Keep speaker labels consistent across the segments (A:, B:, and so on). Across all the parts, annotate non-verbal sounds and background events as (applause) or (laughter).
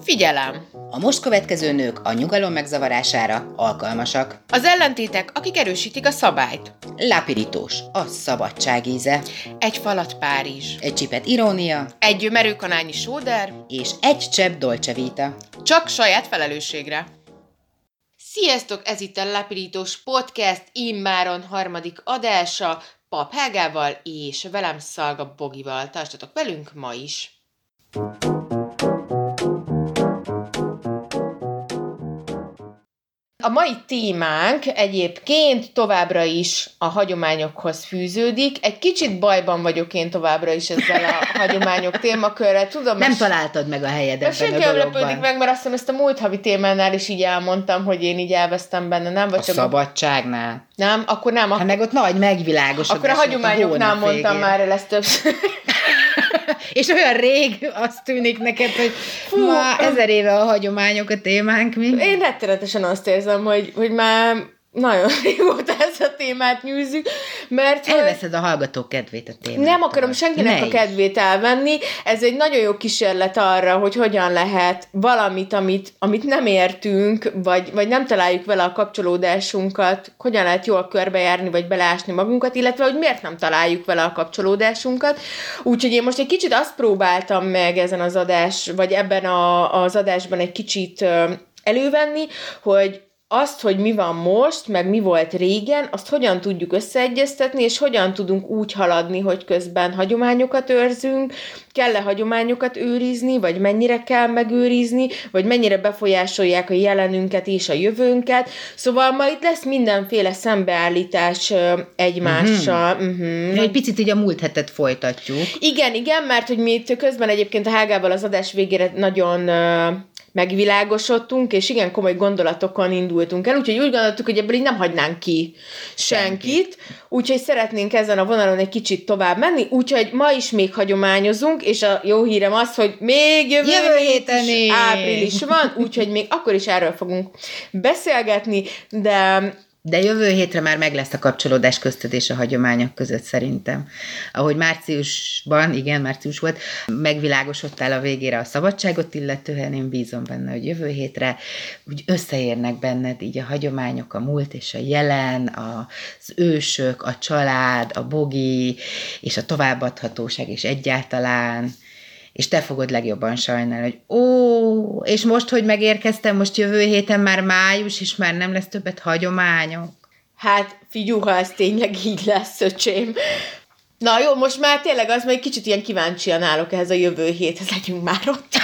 A: Figyelem!
B: A most következő nők a nyugalom megzavarására alkalmasak.
A: Az ellentétek, akik erősítik a szabályt.
B: Lápirítós, a szabadság íze.
A: Egy falat Párizs.
B: Egy csipet irónia.
A: Egy merőkanányi sóder.
B: És egy csepp dolce vita.
A: Csak saját felelősségre. Sziasztok, ez itt a Lapirítós Podcast, immáron harmadik adása, Pap Helgával és velem Szalga Bogival. Tartsatok velünk ma is! A mai témánk egyébként továbbra is a hagyományokhoz fűződik. Egy kicsit bajban vagyok én továbbra is ezzel a (laughs) hagyományok témakörrel. Tudom,
B: Nem találtad meg a helyed ebben
A: senki
B: a
A: lepődik meg, mert azt hiszem ezt a múlt havi témánál is így elmondtam, hogy én így elvesztem benne, nem? Vagy
B: A
A: csak
B: szabadságnál.
A: Nem, akkor nem.
B: Hát
A: Ak-
B: meg ott nagy megvilágosodás.
A: akkor a hagyományoknál
B: hónap
A: mondtam
B: végén.
A: már el ezt többször.
B: És olyan rég azt tűnik neked, hogy Fú, ma ezer éve a hagyományok a témánk mi.
A: Én rettenetesen azt érzem, hogy, hogy már nagyon (laughs) régóta ezt a témát nyűzzük, mert
B: Elveszed a hallgatók kedvét a témát.
A: Nem akarom senkinek
B: Ne
A: a kedvét elvenni. Ez egy nagyon jó kísérlet arra, hogy hogyan lehet valamit, amit, amit nem értünk, vagy, vagy nem találjuk vele a kapcsolódásunkat, hogyan lehet jól körbejárni, vagy beleásni magunkat, illetve hogy miért nem találjuk vele a kapcsolódásunkat. Úgyhogy én most egy kicsit azt próbáltam meg ezen az adás, vagy ebben a, az adásban egy kicsit elővenni, hogy azt, hogy mi van most, meg mi volt régen, azt hogyan tudjuk összeegyeztetni, és hogyan tudunk úgy haladni, hogy közben hagyományokat őrzünk, kell-e hagyományokat őrizni, vagy mennyire kell megőrizni, vagy mennyire befolyásolják a jelenünket és a jövőnket. Szóval ma itt lesz mindenféle szembeállítás egymással. Uh-huh.
B: Egy picit így a múlt hetet folytatjuk.
A: Igen, igen, mert hogy mi itt közben egyébként a Hágával az adás végére nagyon megvilágosodtunk, és igen komoly gondolatokon indultunk el, úgyhogy úgy gondoltuk, hogy ebből így nem hagynánk ki senkit, úgyhogy szeretnénk ezen a vonalon egy kicsit tovább menni, úgyhogy ma is még hagyományozunk, és a jó hírem az, hogy még jövő,
B: Jövő
A: hét
B: héten
A: is. április van, úgyhogy még akkor is erről fogunk beszélgetni, de
B: De jövő hétre már meg lesz a kapcsolódás közted és a hagyományok között szerintem. Ahogy márciusban, igen, március volt, megvilágosodtál a végére a szabadságot illetően, én bízom benne, hogy jövő hétre úgy összeérnek benned így a hagyományok, a múlt és a jelen, az ősök, a család, a bogi, és a továbbadhatóság, és egyáltalán és te fogod legjobban sajnálni, hogy ó, és most, hogy megérkeztem, most jövő héten már május, és már nem lesz többet hagyományok.
A: Hát, figyú, ha ez tényleg így lesz, öcsém. Na jó, most már tényleg az, hogy kicsit ilyen kíváncsian állok ehhez a jövő héthez, legyünk már ott. (laughs)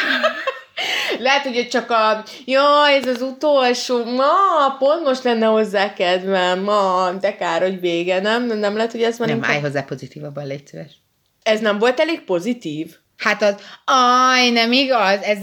A: Lehet, hogy csak a, jaj, ez az utolsó, ma, pont most lenne hozzá kedvem, ma, de kár, hogy vége, nem? Nem lehet, hogy ez van
B: Nem,
A: inkább-
B: állj hozzá pozitívabban, légy szíves.
A: Ez nem volt elég pozitív?
B: Hát az, aj, nem igaz, ez,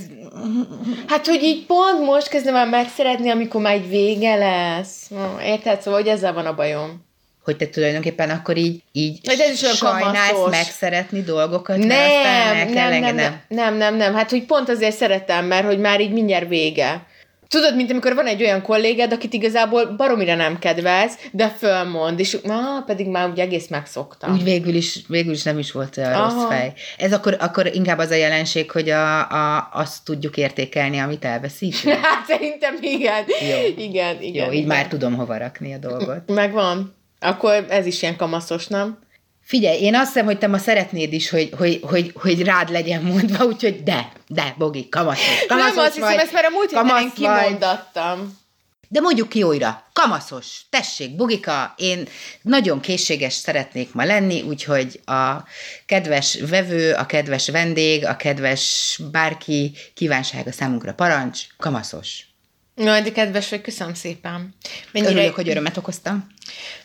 A: Hát, hogy így pont most kezdem el megszeretni, amikor már egy vége lesz. Érted? Szóval, hogy ezzel van a bajom.
B: hogy te tulajdonképpen akkor így, így
A: De ez is
B: sajnálsz megszeretni dolgokat, mert aztán el
A: Nem,
B: kell
A: nem, nem, nem, nem, nem, nem, hát hogy pont azért szeretem, mert hogy már így mindjárt vége. Tudod, mint amikor van egy olyan kollégád, akit igazából baromira nem kedvelsz, de fölmond, és na, pedig már ugye egész megszoktam.
B: Úgy végül is, végül is nem is volt olyan
A: Aha.
B: rossz fej. Ez akkor, akkor inkább az a jelenség, hogy a, a, azt tudjuk értékelni, amit elveszítünk. (laughs)
A: Hát szerintem igen.
B: Jó.
A: Igen, igen.
B: Jó, így
A: igen.
B: már tudom hova rakni a dolgot.
A: Megvan. Akkor ez is ilyen kamaszos, nem?
B: Figyelj, én azt hiszem, hogy te ma szeretnéd is, hogy, hogy, hogy, hogy rád legyen mondva, úgyhogy de, de, Bogi, kamaszos, kamaszos
A: nem, azt hiszem,
B: vagy,
A: ezt már a múlt héten
B: kamasz
A: kimondattam.
B: De mondjuk ki újra, kamaszos, tessék, Bugika, én nagyon készséges szeretnék ma lenni, úgyhogy a kedves vevő, a kedves vendég, a kedves bárki kívánsága számunkra parancs, kamaszos.
A: Jaj, de kedves vagy, köszönöm szépen. Mennyire...
B: Örülök, hogy örömet okoztam.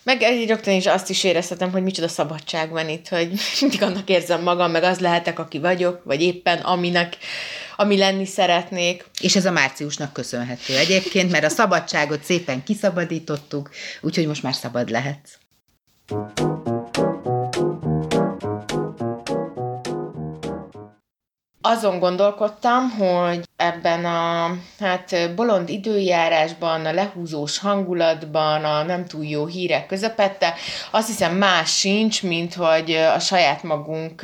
A: Meg egy rögtön is azt is érezhetem, hogy micsoda szabadság van itt, hogy (laughs) mindig annak érzem magam, meg az lehetek, aki vagyok, vagy éppen aminek, ami lenni szeretnék.
B: És ez a márciusnak köszönhető egyébként, mert a szabadságot szépen kiszabadítottuk, úgyhogy most már szabad lehetsz.
A: Azon gondolkodtam, hogy ebben a hát bolond időjárásban, a lehúzós hangulatban, a nem túl jó hírek közepette, azt hiszem más sincs, mint hogy a saját magunk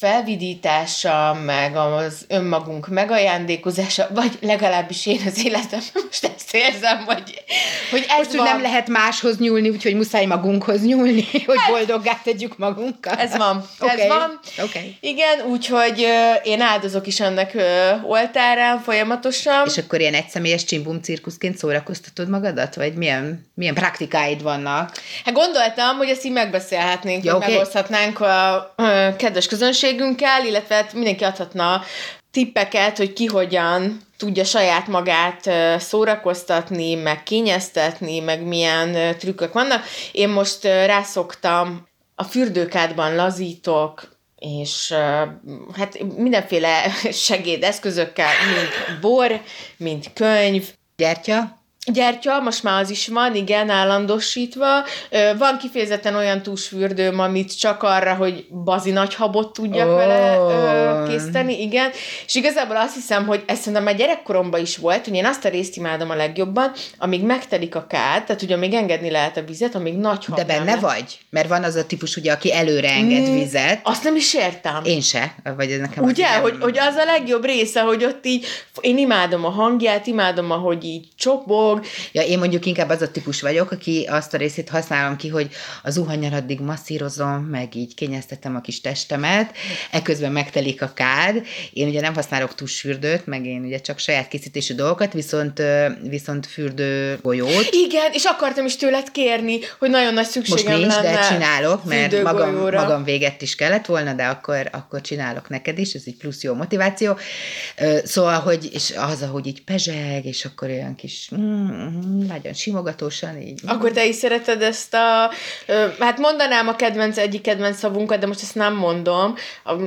A: felvidítása, meg az önmagunk megajándékozása, vagy legalábbis én az életem (laughs) most ezt érzem, hogy, hogy ez
B: most,
A: van.
B: nem lehet máshoz nyúlni, úgyhogy muszáj magunkhoz nyúlni, (laughs) hogy hát, boldoggá tegyük magunkat.
A: Ez van,
B: okay.
A: ez van.
B: Okay.
A: Igen, úgyhogy én áldozok is ennek oltárán folyamatosan.
B: És akkor ilyen egyszemélyes csimbum cirkuszként szórakoztatod magadat? Vagy milyen, milyen praktikáid vannak?
A: Hát gondoltam, hogy ezt így megbeszélhetnénk,
B: Ja,
A: hogy
B: oké.
A: megoszthatnánk a, a kedves közönségünkkel, illetve hát mindenki adhatna tippeket, hogy ki hogyan tudja saját magát szórakoztatni, meg kényeztetni, meg milyen trükkök vannak. Én most rászoktam, a fürdőkádban lazítok, és hát mindenféle (laughs) segédeszközökkel, mint bor, mint könyv,
B: Gyertya?
A: Gyertya, most már az is van, igen, állandósítva. Van kifejezetten olyan túlsfürdőm, amit csak arra, hogy bazi nagy habot tudjak oh. vele ö, készíteni, igen. És igazából azt hiszem, hogy ez szerintem már gyerekkoromban is volt, hogy én azt a részt imádom a legjobban, amíg megtelik a kád, tehát ugye még engedni lehet a vizet, amíg nagy hab
B: De
A: nem
B: benne
A: lesz.
B: vagy? Mert van az a típus, ugye, aki előre enged
A: Mm,
B: vizet.
A: Azt nem is értem.
B: Én se, vagy ez nekem
A: Ugye,
B: nem-
A: hogy, hogy az a legjobb része, hogy ott így, én imádom a hangját, imádom, ahogy így csobog,
B: Ja, én mondjuk inkább az a típus vagyok, aki azt a részét használom ki, hogy az zuhanyal addig masszírozom, meg így kényeztetem a kis testemet, eközben megtelik a kád. Én ugye nem használok tusfürdőt, meg én ugye csak saját készítésű dolgokat, viszont, viszont fürdő golyót.
A: Igen, és akartam is tőled kérni, hogy nagyon nagy
B: Most
A: szükségem
B: nincs,
A: lenne
B: de csinálok, mert magam, magam véget is kellett volna, de akkor, akkor csinálok neked is, ez egy plusz jó motiváció. Szóval, hogy és az, ahogy így pezseg, és akkor olyan kis, mm, nagyon simogatósan így.
A: Akkor te is szereted ezt a... Hát mondanám a kedvenc, egyik kedvenc szavunkat, de most ezt nem mondom.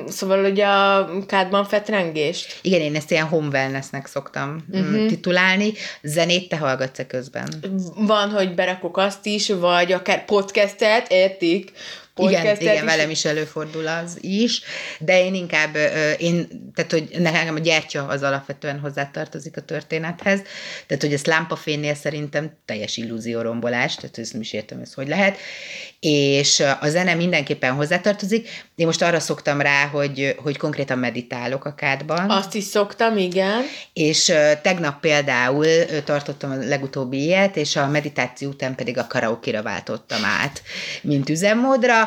A: Szóval, hogy a kádban fetrengést.
B: Igen, én ezt ilyen home wellnessnek szoktam uh-huh. titulálni. Zenét te hallgatsz közben?
A: Van, hogy berakok azt is, vagy akár podcastet, értik?
B: Igen, igen, velem is előfordul az is, de én inkább, én, tehát hogy nekem a gyertya az alapvetően hozzátartozik a történethez, tehát hogy ez lámpafénynél szerintem teljes illúziórombolás, tehát ezt nem is értem, ez hogy lehet, és a zene mindenképpen hozzátartozik. Én most arra szoktam rá, hogy, hogy konkrétan meditálok a kádban,
A: Azt is szoktam, igen.
B: és tegnap például tartottam a legutóbbi ilyet, és a meditáció után pedig a karaokira váltottam át, mint üzemmódra.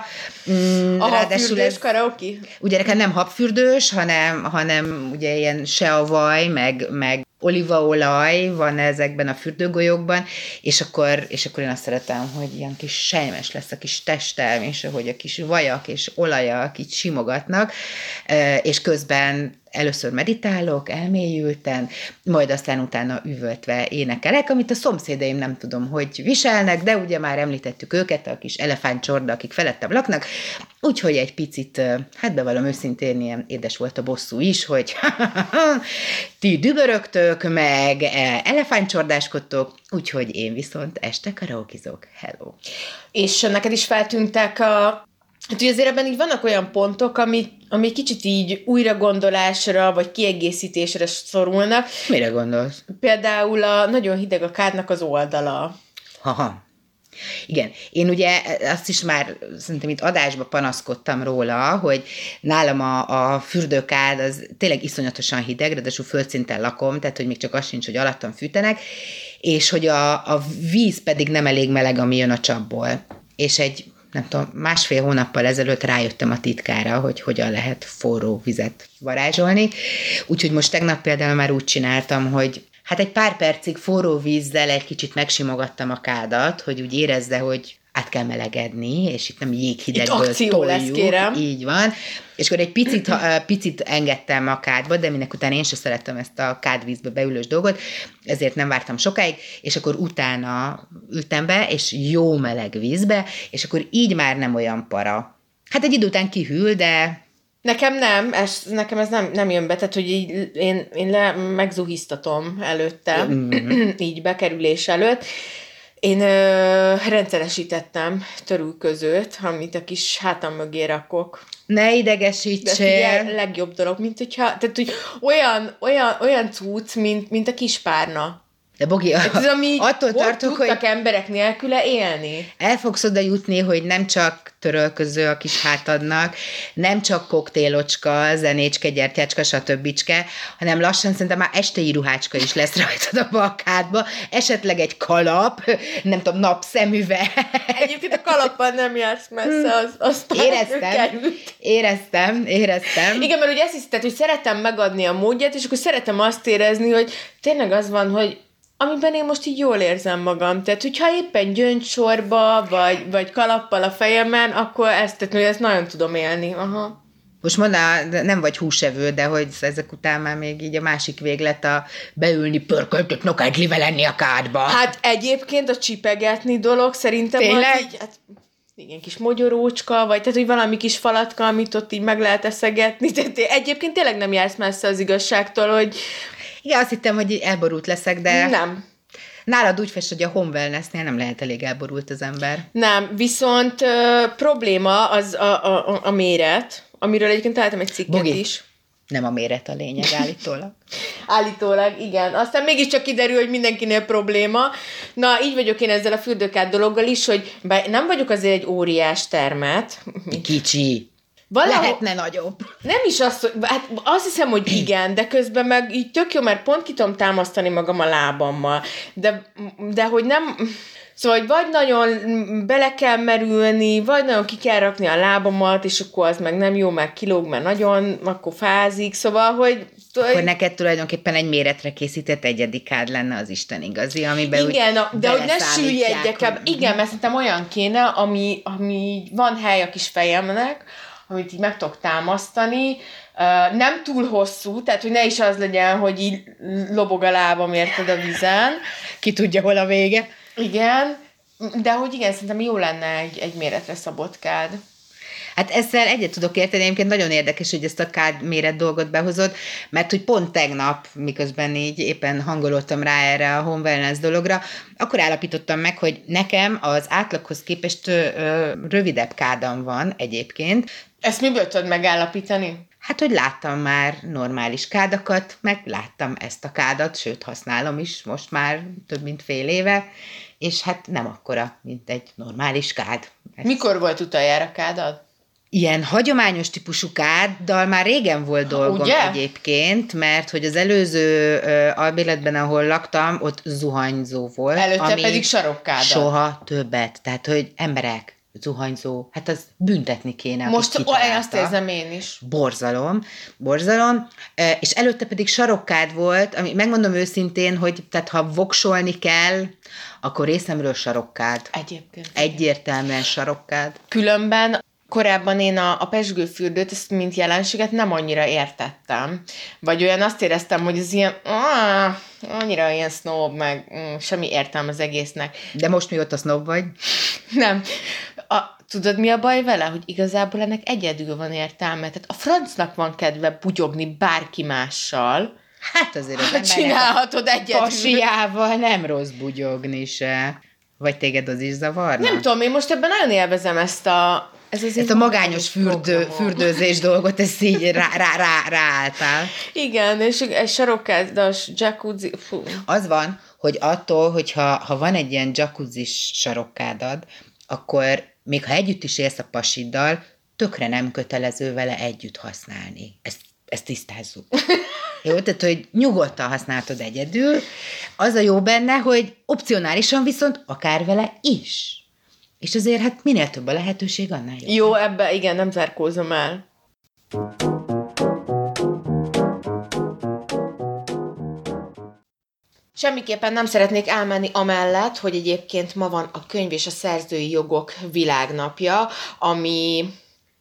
B: Mm,
A: A
B: ráadásul ez,
A: karaoke?
B: ugye nekem nem habfürdős, hanem, hanem ugye ilyen se a vaj, meg, meg olívaolaj van ezekben a fürdőgolyókban, és akkor, és akkor én azt szeretem, hogy ilyen kis sejmes lesz a kis testem, és ahogy a kis vajak és olajak így simogatnak, és közben először meditálok, elmélyülten, majd aztán utána üvöltve énekelek, amit a szomszédaim nem tudom, hogy viselnek, de ugye már említettük őket, a kis elefántcsorda, akik felettem laknak, úgyhogy egy picit, hát bevallom őszintén, ilyen édes volt a bosszú is, hogy (laughs) ti dübörögtök, meg eh, elefántcsordáskodtok, úgyhogy én viszont este karaokizok. Hello.
A: És neked is feltűntek a... Hát ugye azért ebben így vannak olyan pontok, ami, ami kicsit így újra gondolásra, vagy kiegészítésre szorulnak.
B: Mire gondolsz?
A: Például a nagyon hideg a kádnak az oldala.
B: Haha. Igen, én ugye azt is már szerintem itt adásba panaszkodtam róla, hogy nálam a, a fürdőkád az tényleg iszonyatosan hideg, ráadásul földszinten lakom, tehát hogy még csak az sincs, hogy alattam fűtenek, és hogy a, a víz pedig nem elég meleg, ami jön a csapból. És egy nem tudom, másfél hónappal ezelőtt rájöttem a titkára, hogy hogyan lehet forró vizet varázsolni. Úgyhogy most tegnap például már úgy csináltam, hogy hát egy pár percig forró vízzel egy kicsit megsimogattam a kádat, hogy úgy érezze, hogy át kell melegedni, és itt nem jéghidegből
A: Itt akció
B: toljuk,
A: lesz, kérem.
B: így van. És akkor egy picit, ha- picit engedtem a kádba, de minek után én sem szerettem ezt a kádvízbe beülős dolgot, ezért nem vártam sokáig, és akkor utána ültem be, és jó meleg vízbe, és akkor így már nem olyan para. Hát egy idő után kihűl, de
A: Nekem nem, ez, nekem ez nem, nem jön be, tehát hogy így én, én le, megzuhisztatom előtte,
B: Mhm. (clears throat)
A: így bekerülés előtt. Én ö, rendszeresítettem törülközőt, amit a kis hátam mögé rakok.
B: ne
A: De
B: idegesítsél.
A: figyelj, legjobb dolog, mint hogyha, tehát hogy olyan, olyan, olyan cucc, mint, mint a kispárna.
B: De Bogi,
A: Hát ez ami,
B: attól tartok, hogy
A: emberek nélküle élni?
B: el fogsz oda jutni, hogy nem csak törölköző a kis hátadnak, nem csak koktélocska, zenécske, gyertyácska, stb. hanem lassan szerintem már estei íruhácska is lesz rajtad a balkádba, esetleg egy kalap, nem tudom, napszemüve.
A: Egyébként a kalappal nem jársz messze, az, az
B: Éreztem, éreztem, éreztem.
A: Igen, mert ugye ezt hiszed, hogy szeretem megadni a módját, és akkor szeretem azt érezni, hogy tényleg az van, hogy amiben én most így jól érzem magam. Tehát, hogyha éppen gyöngysorba, vagy, vagy kalappal a fejemen, akkor ezt, tehát, ezt nagyon tudom élni. Aha.
B: Most mondaná, nem vagy húsevő, de hogy ezek után már még így a másik véglet a beülni, pörköltött nokádlivel lenni a kádba.
A: Hát egyébként a csipegetni dolog szerintem
B: Tényleg?
A: az így, hát, igen, kis mogyorócska, vagy tehát, hogy valami kis falatka, amit ott így meg lehet eszegetni. Tehát egyébként tényleg nem jársz messze az igazságtól, hogy
B: Igen, azt hittem, hogy elborult leszek, de
A: nem.
B: nálad úgy fest, hogy a home wellnessnél nem lehet elég elborult az ember.
A: Nem, viszont ö, probléma az a, a, a- méret, amiről egyébként találtam egy cikket
B: Bogi.
A: is.
B: Nem a méret a lényeg állítólag. (laughs)
A: Állítólag, igen. Aztán mégiscsak kiderül, hogy mindenkinél probléma. Na, így vagyok én ezzel a fürdőkád dologgal is, hogy bár nem vagyok azért egy óriás termet.
B: Kicsi.
A: Valahol,
B: Lehetne nagyobb.
A: Nem is azt, hogy, hát azt hiszem, hogy igen, de közben meg így tök jó, mert pont ki tudom támasztani magam a lábammal. De, de hogy nem... Szóval, hogy vagy nagyon bele kell merülni, vagy nagyon ki kell rakni a lábamat, és akkor az meg nem jó, meg kilóg, mert nagyon, akkor fázik, szóval, hogy...
B: Akkor neked tulajdonképpen egy méretre készített egyedikád lenne az Isten igazi, amiben
A: igen,
B: úgy
A: de hogy ne süllyedjek el. Igen, mert szerintem olyan kéne, ami, ami van hely a kis fejemnek, amit így meg tudok támasztani, nem túl hosszú, tehát hogy ne is az legyen, hogy így lobog a lábam, érted a vízen.
B: Ki tudja, hol a vége.
A: Igen, de hogy igen, szerintem jó lenne egy, egy méretre szabott kád.
B: Hát ezzel egyet tudok érteni, egyébként nagyon érdekes, hogy ezt a kád méret dolgot behozod, mert hogy pont tegnap, miközben így éppen hangolottam rá erre a home wellness dologra, akkor állapítottam meg, hogy nekem az átlaghoz képest ö, rövidebb kádam van egyébként,
A: Ezt miből tudod megállapítani?
B: Hát, hogy láttam már normális kádakat, meg láttam ezt a kádat, sőt, használom is most már több mint fél éve, és hát nem akkora, mint egy normális kád. Ez
A: Mikor volt utoljára kádad?
B: Ilyen hagyományos típusú káddal már régen volt dolgom
A: Ugye?
B: egyébként, mert hogy az előző ö, albéletben, ahol laktam, ott zuhanyzó volt.
A: Előtte pedig sarokkádat.
B: Soha többet. Tehát, hogy emberek, zuhanyzó, hát az büntetni kéne.
A: Most
B: kitalálta
A: azt érzem én is.
B: borzalom, borzalom, Ö, és előtte pedig sarokkád volt, ami megmondom őszintén, hogy tehát ha voksolni kell, akkor részemről sarokkád.
A: Egyébként.
B: Egyértelműen sarokkád.
A: Különben korábban én a, a pesgőfürdőt, ezt mint jelenséget nem annyira értettem. Vagy olyan azt éreztem, hogy ez ilyen, ah, annyira ilyen snob, meg mm, semmi értelme az egésznek.
B: De most mióta snob vagy?
A: Nem. A, tudod, mi a baj vele? Hogy igazából ennek egyedül van értelme. Tehát a francnak van kedve bugyogni bárki mással.
B: Hát azért az embernek
A: csinálhatod
B: a
A: egyedül.
B: pasiával nem rossz bugyogni se. Vagy téged az is zavarna?
A: Nem tudom, én most ebben nagyon élvezem ezt a... Ez az
B: Ezt a magányos fürdő, fürdőzés dolgot, ezt így rá, rá, rá, ráálltál.
A: Igen, és egy sarokkádas jacuzzi, fú.
B: Az van, hogy attól, hogyha ha van egy ilyen jacuzzis sarokkádad, akkor még ha együtt is élsz a pasiddal, tökre nem kötelező vele együtt használni. Ezt, ezt tisztázzuk. Jó, tehát, hogy nyugodtan használhatod egyedül. Az a jó benne, hogy opcionálisan viszont akár vele is. És azért hát minél több a lehetőség, annál jobb.
A: Jó, ebbe igen, nem zárkózom el. Semmiképpen nem szeretnék elmenni amellett, hogy egyébként ma van a könyv és a szerzői jogok világnapja, ami...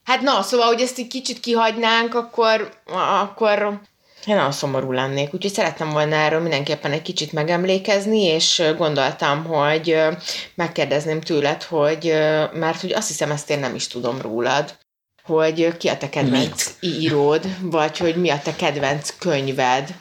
A: Hát na, szóval, hogy ezt egy kicsit kihagynánk, akkor, akkor én nagyon szomorú lennék, úgyhogy szerettem volna erről mindenképpen egy kicsit megemlékezni, és gondoltam, hogy megkérdezném tőled, hogy, mert hogy azt hiszem, ezt én nem is tudom rólad, hogy ki a te kedvenc íród, vagy hogy mi a te kedvenc könyved.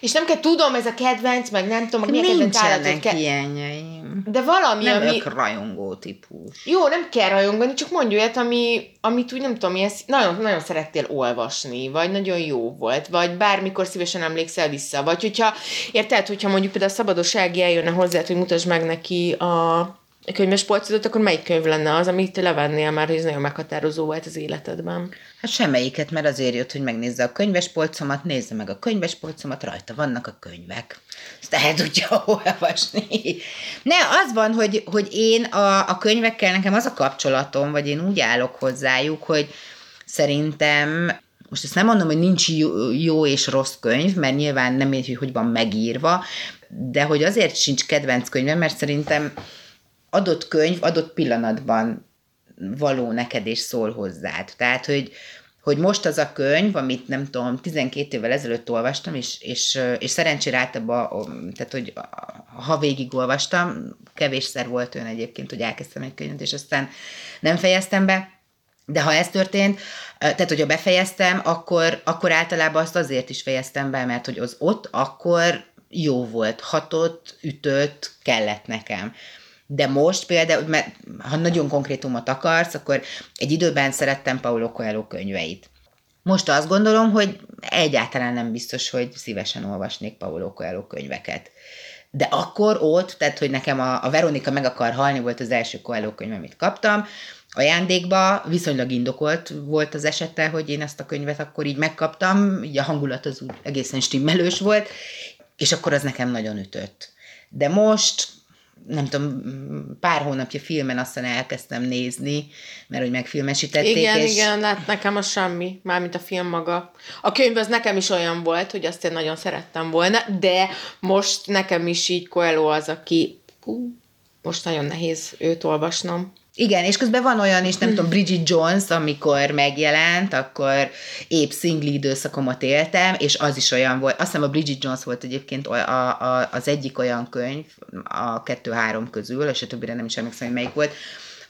A: És nem kell tudom, ez a kedvenc, meg nem tudom, meg mi a kedvenc.
B: Nincsenek
A: Ke-
B: ilyenjeim.
A: de valami,
B: Nem
A: ami...
B: rajongó típus.
A: Jó, nem kell rajongani, csak mondj olyat, ami, amit úgy nem tudom, ezt nagyon, nagyon szerettél olvasni, vagy nagyon jó volt, vagy bármikor szívesen emlékszel vissza, vagy hogyha, érted, hogyha mondjuk például a szabadossági eljönne hozzá, hogy mutasd meg neki a könyves polcodot, akkor melyik könyv lenne az, amit te levennél már, hogy ez nagyon meghatározó volt az életedben?
B: Hát semmelyiket, mert azért jött, hogy megnézze a könyvespolcomat, nézze meg a könyvespolcomat, rajta vannak a könyvek. Ezt el tudja (laughs) olvasni. Ne, az van, hogy, hogy én a, a könyvekkel, nekem az a kapcsolatom, vagy én úgy állok hozzájuk, hogy szerintem most ezt nem mondom, hogy nincs jó, és rossz könyv, mert nyilván nem értjük, hogy van megírva, de hogy azért sincs kedvenc könyvem, mert szerintem adott könyv adott pillanatban való neked és szól hozzád. Tehát, hogy, hogy most az a könyv, amit nem tudom, 12 évvel ezelőtt olvastam, és, és, és szerencsére általában, tehát, hogy ha végig olvastam, kevésszer volt olyan egyébként, hogy elkezdtem egy könyvet, és aztán nem fejeztem be, de ha ez történt, tehát, hogyha befejeztem, akkor, akkor általában azt azért is fejeztem be, mert hogy az ott akkor jó volt, hatott, ütött, kellett nekem. De most például, mert ha nagyon konkrétumot akarsz, akkor egy időben szerettem Paulo Coelho könyveit. Most azt gondolom, hogy egyáltalán nem biztos, hogy szívesen olvasnék Paulo Coelho könyveket. De akkor ott, tehát hogy nekem a, a Veronika meg akar halni volt az első Coelho könyv, amit kaptam, ajándékba, viszonylag indokolt volt az esete, hogy én ezt a könyvet akkor így megkaptam, így a hangulat az úgy egészen stimmelős volt, és akkor az nekem nagyon ütött. De most nem tudom, pár hónapja filmen aztán elkezdtem nézni, mert hogy megfilmesítették.
A: Igen, és... igen, hát nekem az semmi, mármint a film maga. A könyv az nekem is olyan volt, hogy azt én nagyon szerettem volna, de most nekem is így Coelho az, aki hú, most nagyon nehéz őt olvasnom.
B: Igen, és közben van olyan is, nem tudom, Bridget Jones, amikor megjelent, akkor épp szingli időszakomat éltem, és az is olyan volt, azt hiszem a Bridget Jones volt egyébként a, a, az egyik olyan könyv, a kettő-három közül, és a többire nem is emlékszem, hogy melyik volt,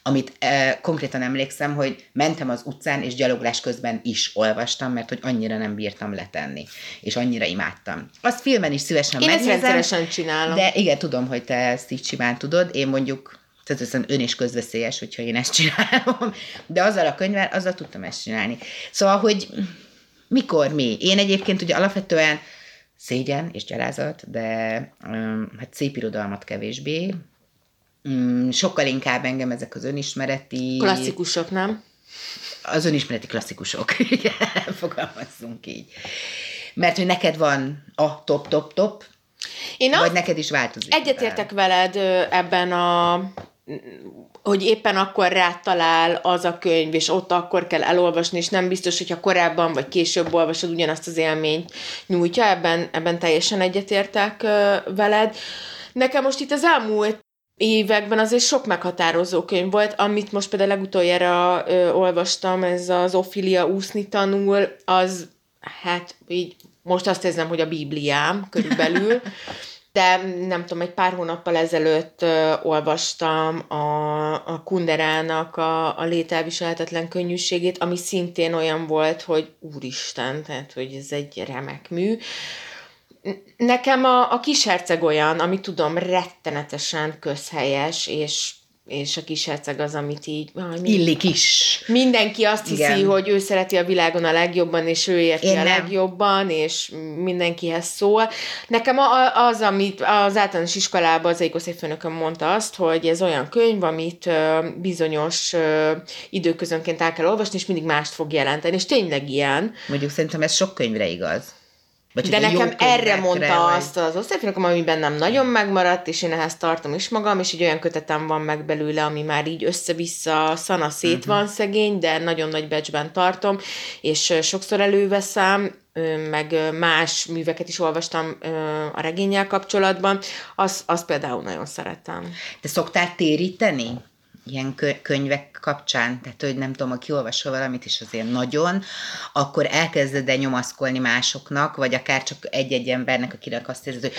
B: amit e, konkrétan emlékszem, hogy mentem az utcán, és gyaloglás közben is olvastam, mert hogy annyira nem bírtam letenni, és annyira imádtam. Azt filmen is szívesen
A: Én
B: megnézem.
A: ezt csinálom.
B: De igen, tudom, hogy te ezt így simán tudod. Én mondjuk tehát ez ön is közveszélyes, hogyha én ezt csinálom, de azzal a könyvvel, azzal tudtam ezt csinálni. Szóval, hogy mikor mi? Én egyébként ugye alapvetően szégyen és gyalázat, de hát szép irodalmat kevésbé. Mm, sokkal inkább engem ezek az önismereti...
A: Klasszikusok, nem?
B: Az önismereti klasszikusok, (laughs) igen, fogalmazzunk így. Mert hogy neked van a top-top-top, én vagy neked is változik.
A: Egyetértek veled ebben a hogy éppen akkor rátalál az a könyv, és ott akkor kell elolvasni, és nem biztos, hogyha korábban vagy később olvasod, ugyanazt az élményt nyújtja, ebben, ebben teljesen egyetértek veled. Nekem most itt az elmúlt években azért sok meghatározó könyv volt, amit most például legutoljára ö, olvastam, ez az Ophelia úszni tanul, az hát így most azt érzem, hogy a Bibliám körülbelül, (laughs) de nem tudom, egy pár hónappal ezelőtt olvastam a, a Kunderának a, a lételviselhetetlen könnyűségét, ami szintén olyan volt, hogy úristen, tehát hogy ez egy remek mű. Nekem a, a kisherceg olyan, ami tudom, rettenetesen közhelyes, és és a kis herceg az, amit így...
B: Ah, Illik is.
A: Mindenki azt hiszi, Igen. hogy ő szereti a világon a legjobban, és ő érti Én a nem. legjobban, és mindenkihez szól. Nekem az, amit az általános iskolában az egyik osztályfőnököm mondta azt, hogy ez olyan könyv, amit bizonyos időközönként el kell olvasni, és mindig mást fog jelenteni, és tényleg ilyen.
B: Mondjuk szerintem ez sok könyvre igaz.
A: Vagy De nekem erre mondta vagy... azt az osztályfőnököm, ami bennem nagyon megmaradt, és én ehhez tartom is magam, és egy olyan kötetem van meg belőle, ami már így össze-vissza szana szét uh-huh. van szegény, de nagyon nagy becsben tartom, és sokszor előveszem, meg más műveket is olvastam a regényel kapcsolatban, azt az például nagyon szeretem.
B: Te szoktál téríteni? Ilyen könyvek kapcsán, tehát hogy nem tudom, aki olvasol valamit, és azért nagyon, akkor elkezded el nyomaszkolni másoknak, vagy akár csak egy-egy embernek, akinek azt érzed, hogy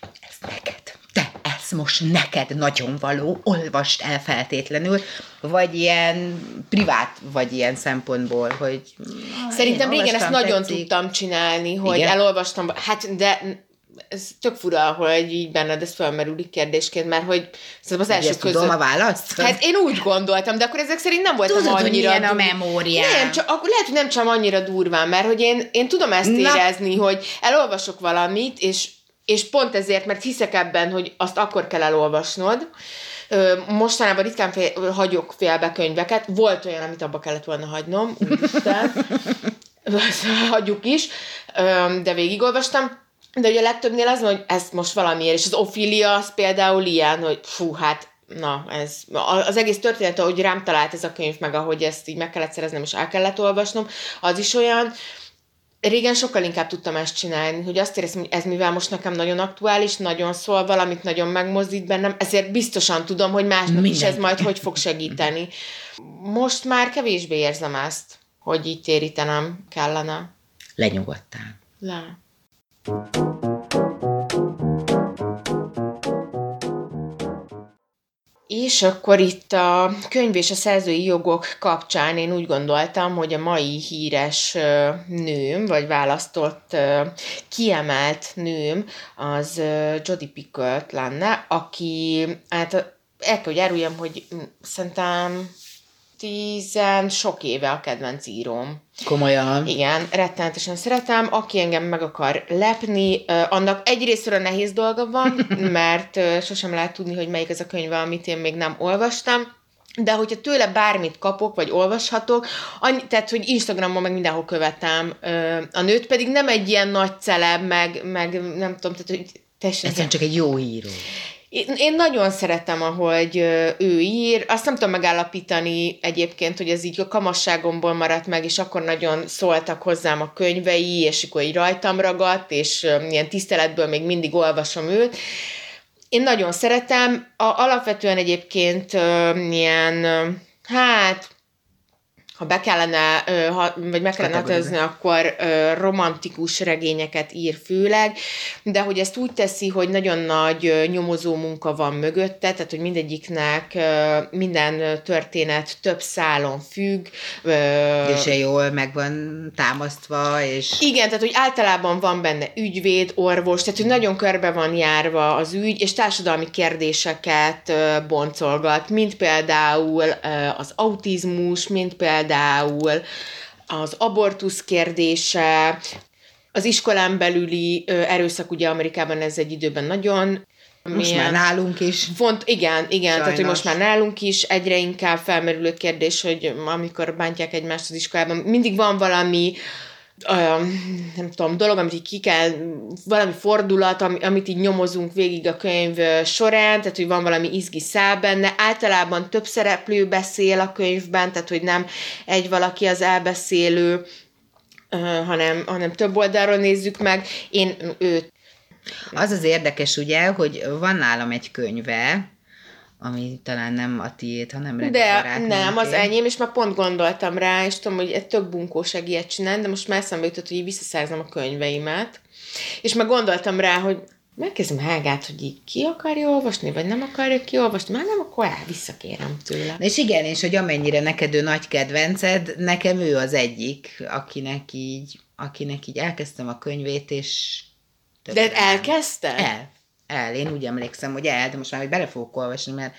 B: ez neked, te, ez most neked nagyon való, olvast el feltétlenül, vagy ilyen privát, vagy ilyen szempontból, hogy
A: Szerintem régen ezt nagyon tetszik. tudtam csinálni, hogy Igen? elolvastam, hát de ez tök fura, hogy így benned ez felmerülik kérdésként, mert hogy szerintem az első
B: között... tudom a választ?
A: Hát én úgy gondoltam, de akkor ezek szerint nem voltam
B: Tudod,
A: annyira...
B: Tudod, a memóriám.
A: Nem, csak, akkor lehet, hogy nem csak annyira durván, mert hogy én, én tudom ezt Na. érezni, hogy elolvasok valamit, és, és pont ezért, mert hiszek ebben, hogy azt akkor kell elolvasnod, Mostanában ritkán fél, hagyok félbe könyveket. Volt olyan, amit abba kellett volna hagynom, úristen. (laughs) hagyjuk is, de végigolvastam. De ugye a legtöbbnél az hogy ez most valamiért, és az Ophelia az például ilyen, hogy fú, hát na, ez, az egész történet, ahogy rám talált ez a könyv, meg ahogy ezt így meg kellett szereznem, és el kellett olvasnom, az is olyan, régen sokkal inkább tudtam ezt csinálni, hogy azt éreztem, hogy ez mivel most nekem nagyon aktuális, nagyon szól, valamit nagyon megmozdít bennem, ezért biztosan tudom, hogy másnak Minden. is ez majd hogy fog segíteni. Most már kevésbé érzem ezt, hogy így térítenem kellene.
B: Lenyugodtál.
A: Le. És akkor itt a könyv és a szerzői jogok kapcsán én úgy gondoltam, hogy a mai híres nőm, vagy választott kiemelt nőm, az Jodie Pickett lenne, aki, hát el kell, hogy áruljam, hogy szerintem tizen sok éve a kedvenc íróm.
B: Komolyan.
A: Igen, rettenetesen szeretem. Aki engem meg akar lepni, annak egyrésztről nehéz dolga van, (laughs) mert sosem lehet tudni, hogy melyik az a könyve, amit én még nem olvastam. De hogyha tőle bármit kapok, vagy olvashatok, annyi, tehát, hogy Instagramon meg mindenhol követem a nőt, pedig nem egy ilyen nagy celeb, meg, meg nem tudom, tehát, hogy
B: teljesen... Ez csak egy jó író.
A: Én, én nagyon szeretem, ahogy ő ír. Azt nem tudom megállapítani egyébként, hogy ez így a kamasságomból maradt meg, és akkor nagyon szóltak hozzám a könyvei, és akkor így rajtam ragadt, és ilyen tiszteletből még mindig olvasom őt. Én nagyon szeretem. A, alapvetően egyébként ilyen, hát ha be kellene, ha, vagy meg kellene határozni, akkor romantikus regényeket ír főleg, de hogy ezt úgy teszi, hogy nagyon nagy nyomozó munka van mögötte, tehát hogy mindegyiknek minden történet több szálon függ.
B: És jól meg van támasztva, és...
A: Igen, tehát hogy általában van benne ügyvéd, orvos, tehát hogy nagyon körbe van járva az ügy, és társadalmi kérdéseket boncolgat, mint például az autizmus, mint például például az abortusz kérdése, az iskolán belüli erőszak ugye Amerikában ez egy időben nagyon
B: most már nálunk is.
A: Font, igen, igen, Sajnos. tehát hogy most már nálunk is egyre inkább felmerülő kérdés, hogy amikor bántják egymást az iskolában, mindig van valami nem tudom, dolog, amit így ki kell, valami fordulat, amit így nyomozunk végig a könyv során, tehát hogy van valami izgi szál benne. Általában több szereplő beszél a könyvben, tehát hogy nem egy valaki az elbeszélő, hanem, hanem több oldalról nézzük meg. Én őt
B: az az érdekes, ugye, hogy van nálam egy könyve, ami talán nem a tiéd, hanem
A: De nem, az enyém, és már pont gondoltam rá, és tudom, hogy egy tök bunkóság ilyet csinálni, de most már eszembe jutott, hogy így visszaszerzem a könyveimet. És már gondoltam rá, hogy megkezdem Hágát, hogy így ki akarja olvasni, vagy nem akarja kiolvasni, már nem, akkor el, visszakérem tőle.
B: És igen, és hogy amennyire neked ő nagy kedvenced, nekem ő az egyik, akinek így, akinek így elkezdtem a könyvét, és...
A: De elkezdte?
B: El el. Én úgy emlékszem, hogy el, de most már hogy bele fogok olvasni, mert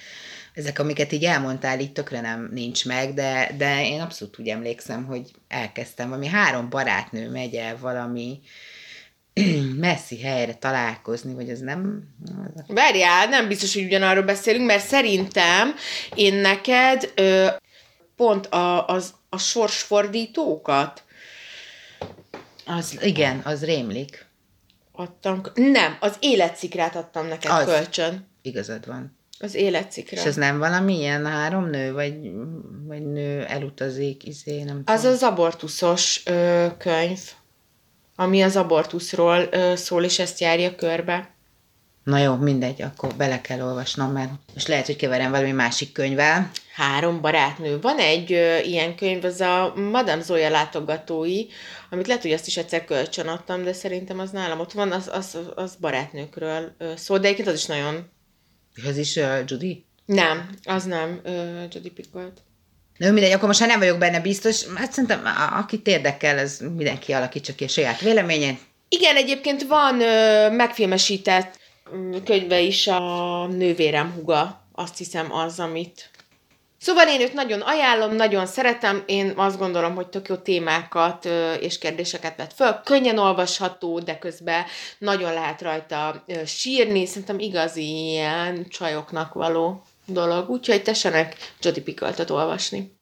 B: ezek, amiket így elmondtál, így tökre nem nincs meg, de, de én abszolút úgy emlékszem, hogy elkezdtem, valami három barátnő megy el valami (clears throat) messzi helyre találkozni, vagy az nem...
A: Várjál, nem biztos, hogy ugyanarról beszélünk, mert szerintem én neked ö, pont a, az, a sorsfordítókat
B: az, igen, az rémlik
A: adtam, nem, az életcikrát adtam neked az. kölcsön.
B: Igazad van.
A: Az életcikra.
B: És ez nem valami ilyen három nő, vagy, vagy nő elutazik, izé, nem
A: Az tudom. az abortuszos ö, könyv, ami az abortuszról ö, szól, és ezt járja körbe.
B: Na jó, mindegy, akkor bele kell olvasnom, mert most lehet, hogy keverem valami másik könyvvel.
A: Három barátnő. Van egy ö, ilyen könyv, az a Madame Zoya látogatói, amit lehet, hogy azt is egyszer kölcsön adtam, de szerintem az nálam ott van, az, az, az barátnőkről szól, de egyébként az is nagyon...
B: Ez is uh, Judy?
A: Nem, az nem uh, Judy Pickett.
B: Na mindegy, akkor most nem vagyok benne biztos. Hát szerintem, akit érdekel, ez mindenki alakítsa ki a saját véleményét.
A: Igen, egyébként van ö, megfilmesített könyve is a Nővérem huga. Azt hiszem az, amit... Szóval én őt nagyon ajánlom, nagyon szeretem, én azt gondolom, hogy tök jó témákat és kérdéseket vett föl. Könnyen olvasható, de közben nagyon lehet rajta sírni, szerintem igazi ilyen csajoknak való dolog. Úgyhogy tessenek Jodi Pickeltet olvasni.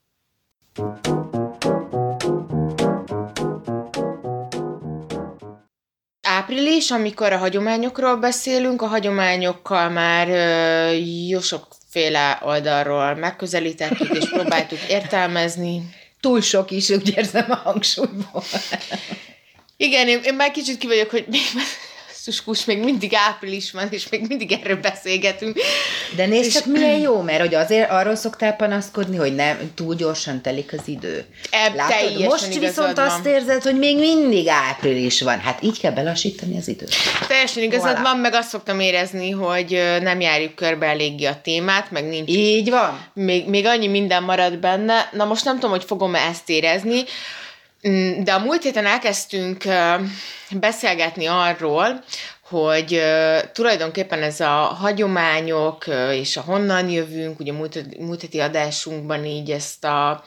A: Április, amikor a hagyományokról beszélünk, a hagyományokkal már ö, jó sokféle oldalról megközelítettük és próbáltuk értelmezni.
B: Túl sok is, úgy érzem a hangsúlyból.
A: Igen, én, én már kicsit ki vagyok, hogy basszus, még mindig április van, és még mindig erről beszélgetünk.
B: De nézd csak, (clears throat) milyen jó, mert hogy azért arról szoktál panaszkodni, hogy nem túl gyorsan telik az idő.
A: Ebb,
B: Látod? Most viszont
A: van.
B: azt érzed, hogy még mindig április van. Hát így kell belassítani az időt.
A: Teljesen igazad
B: Voilà.
A: van, meg azt szoktam érezni, hogy nem járjuk körbe eléggé a témát, meg nincs
B: Így van.
A: még, még annyi minden marad benne. Na most nem tudom, hogy fogom-e ezt érezni, de a múlt héten elkezdtünk beszélgetni arról, hogy tulajdonképpen ez a hagyományok és a honnan jövünk, ugye múlt, múlt heti adásunkban így ezt a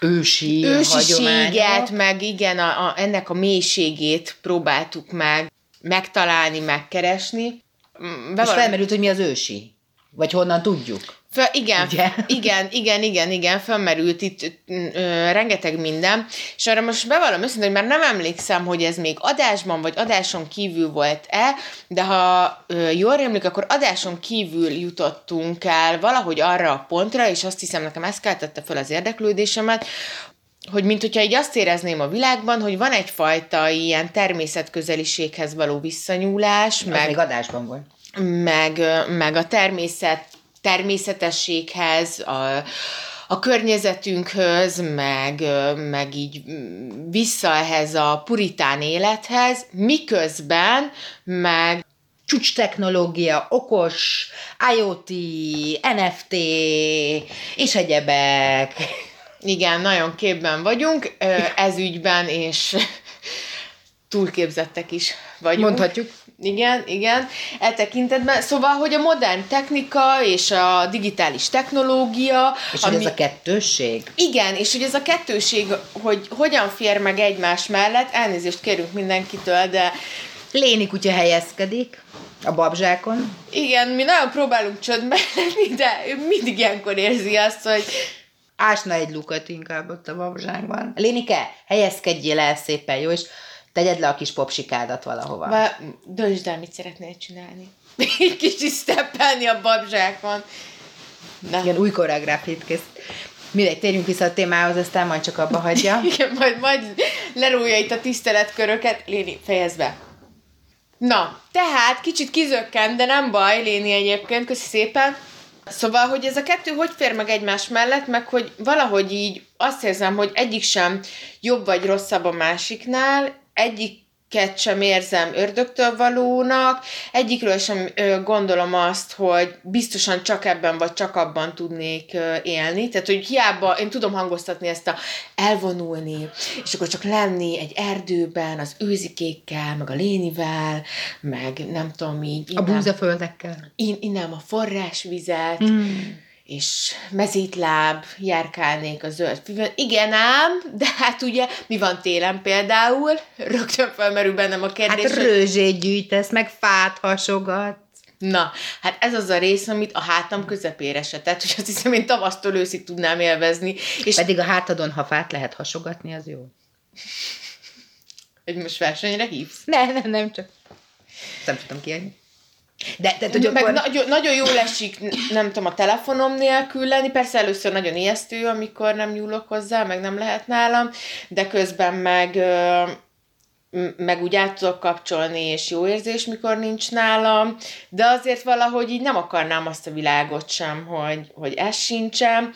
B: Ősi,
A: ősiséget, meg igen, a, a, ennek a mélységét próbáltuk meg megtalálni, megkeresni. Mm,
B: És
A: bevallom-
B: felmerült, hogy mi az ősi. Vagy honnan tudjuk.
A: Fel, igen,
B: Ugye?
A: igen, igen, igen, igen, felmerült itt ö, rengeteg minden, és arra most bevallom őszintén, hogy már nem emlékszem, hogy ez még adásban vagy adáson kívül volt-e, de ha ö, jól rémlik, akkor adáson kívül jutottunk el valahogy arra a pontra, és azt hiszem, nekem ez keltette fel az érdeklődésemet, hogy mint hogyha így azt érezném a világban, hogy van egyfajta ilyen természetközeliséghez való visszanyúlás,
B: Meg... Az
A: meg
B: még adásban volt.
A: meg, meg a természet, természetességhez, a, a környezetünkhöz, meg, meg így vissza ehhez a puritán élethez, miközben meg
B: Csúcs technológia, okos, IoT, NFT, és egyebek.
A: igen, nagyon képben vagyunk ez ügyben, és túlképzettek is vagyunk.
B: Mondhatjuk.
A: Igen, igen, e tekintetben. Szóval, hogy a modern technika és a digitális technológia,
B: És hogy ez a kettősség.
A: Igen, és hogy ez a kettőség, hogy hogyan fér meg egymás mellett, elnézést kérünk mindenkitől, de
B: Léni kutya helyezkedik a babzsákon.
A: igen, mi nagyon próbálunk csöndben lenni, de ő mindig ilyenkor érzi azt, hogy
B: Ásna egy lukat inkább ott a babzsákban. Lénike, helyezkedjél el szépen, jó? És tegyed le a kis popsikádat valahova.
A: Va- döntsd el, mit szeretnél csinálni. (laughs) Egy kicsit steppelni a babzsákon. Na.
B: Igen, új koreográfiát kész. Mindegy, térjünk vissza a témához, aztán majd csak abba hagyja. (laughs)
A: Igen, majd, majd lerúlja itt a tiszteletköröket. Léni, fejezd be. Na, tehát kicsit kizökkent, de nem baj, Léni egyébként, köszi szépen. Szóval, hogy ez a kettő hogy fér meg egymás mellett, meg hogy valahogy így azt érzem, hogy egyik sem jobb vagy rosszabb a másiknál, egyiket sem érzem ördögtől valónak, egyikről sem gondolom azt, hogy biztosan csak ebben vagy csak abban tudnék élni. Tehát, hogy hiába én tudom hangoztatni ezt a elvonulni, és akkor csak lenni egy erdőben az őzikékkel, meg a lénivel, meg nem tudom így.
B: A
A: innen-
B: búzaföldekkel.
A: in, innen a forrásvizet, mm. És mezítláb, járkálnék a zöld füvön. Igen ám, de hát ugye mi van télen például? Rögtön felmerül bennem a kérdés,
B: Hát rőzsét gyűjtesz, meg fát hasogat.
A: Na, hát ez az a rész, amit a hátam közepére se tett, hogy azt hiszem, én tavasztól őszig tudnám élvezni, és
B: Pedig a hátadon, ha fát lehet hasogatni, az jó.
A: hogy most versenyre hívsz.
B: Nem, nem, nem, csak nem tudtam kiadni. De, tehát, hogy
A: Meg
B: akkor...
A: nagyon, nagyon jó esik, nem tudom, a telefonom nélkül lenni. Persze először nagyon ijesztő, amikor nem nyúlok hozzá, meg nem lehet nálam, de közben meg, meg úgy át tudok kapcsolni, és jó érzés, mikor nincs nálam, de azért valahogy így nem akarnám azt a világot sem, hogy, hogy ez sincsen.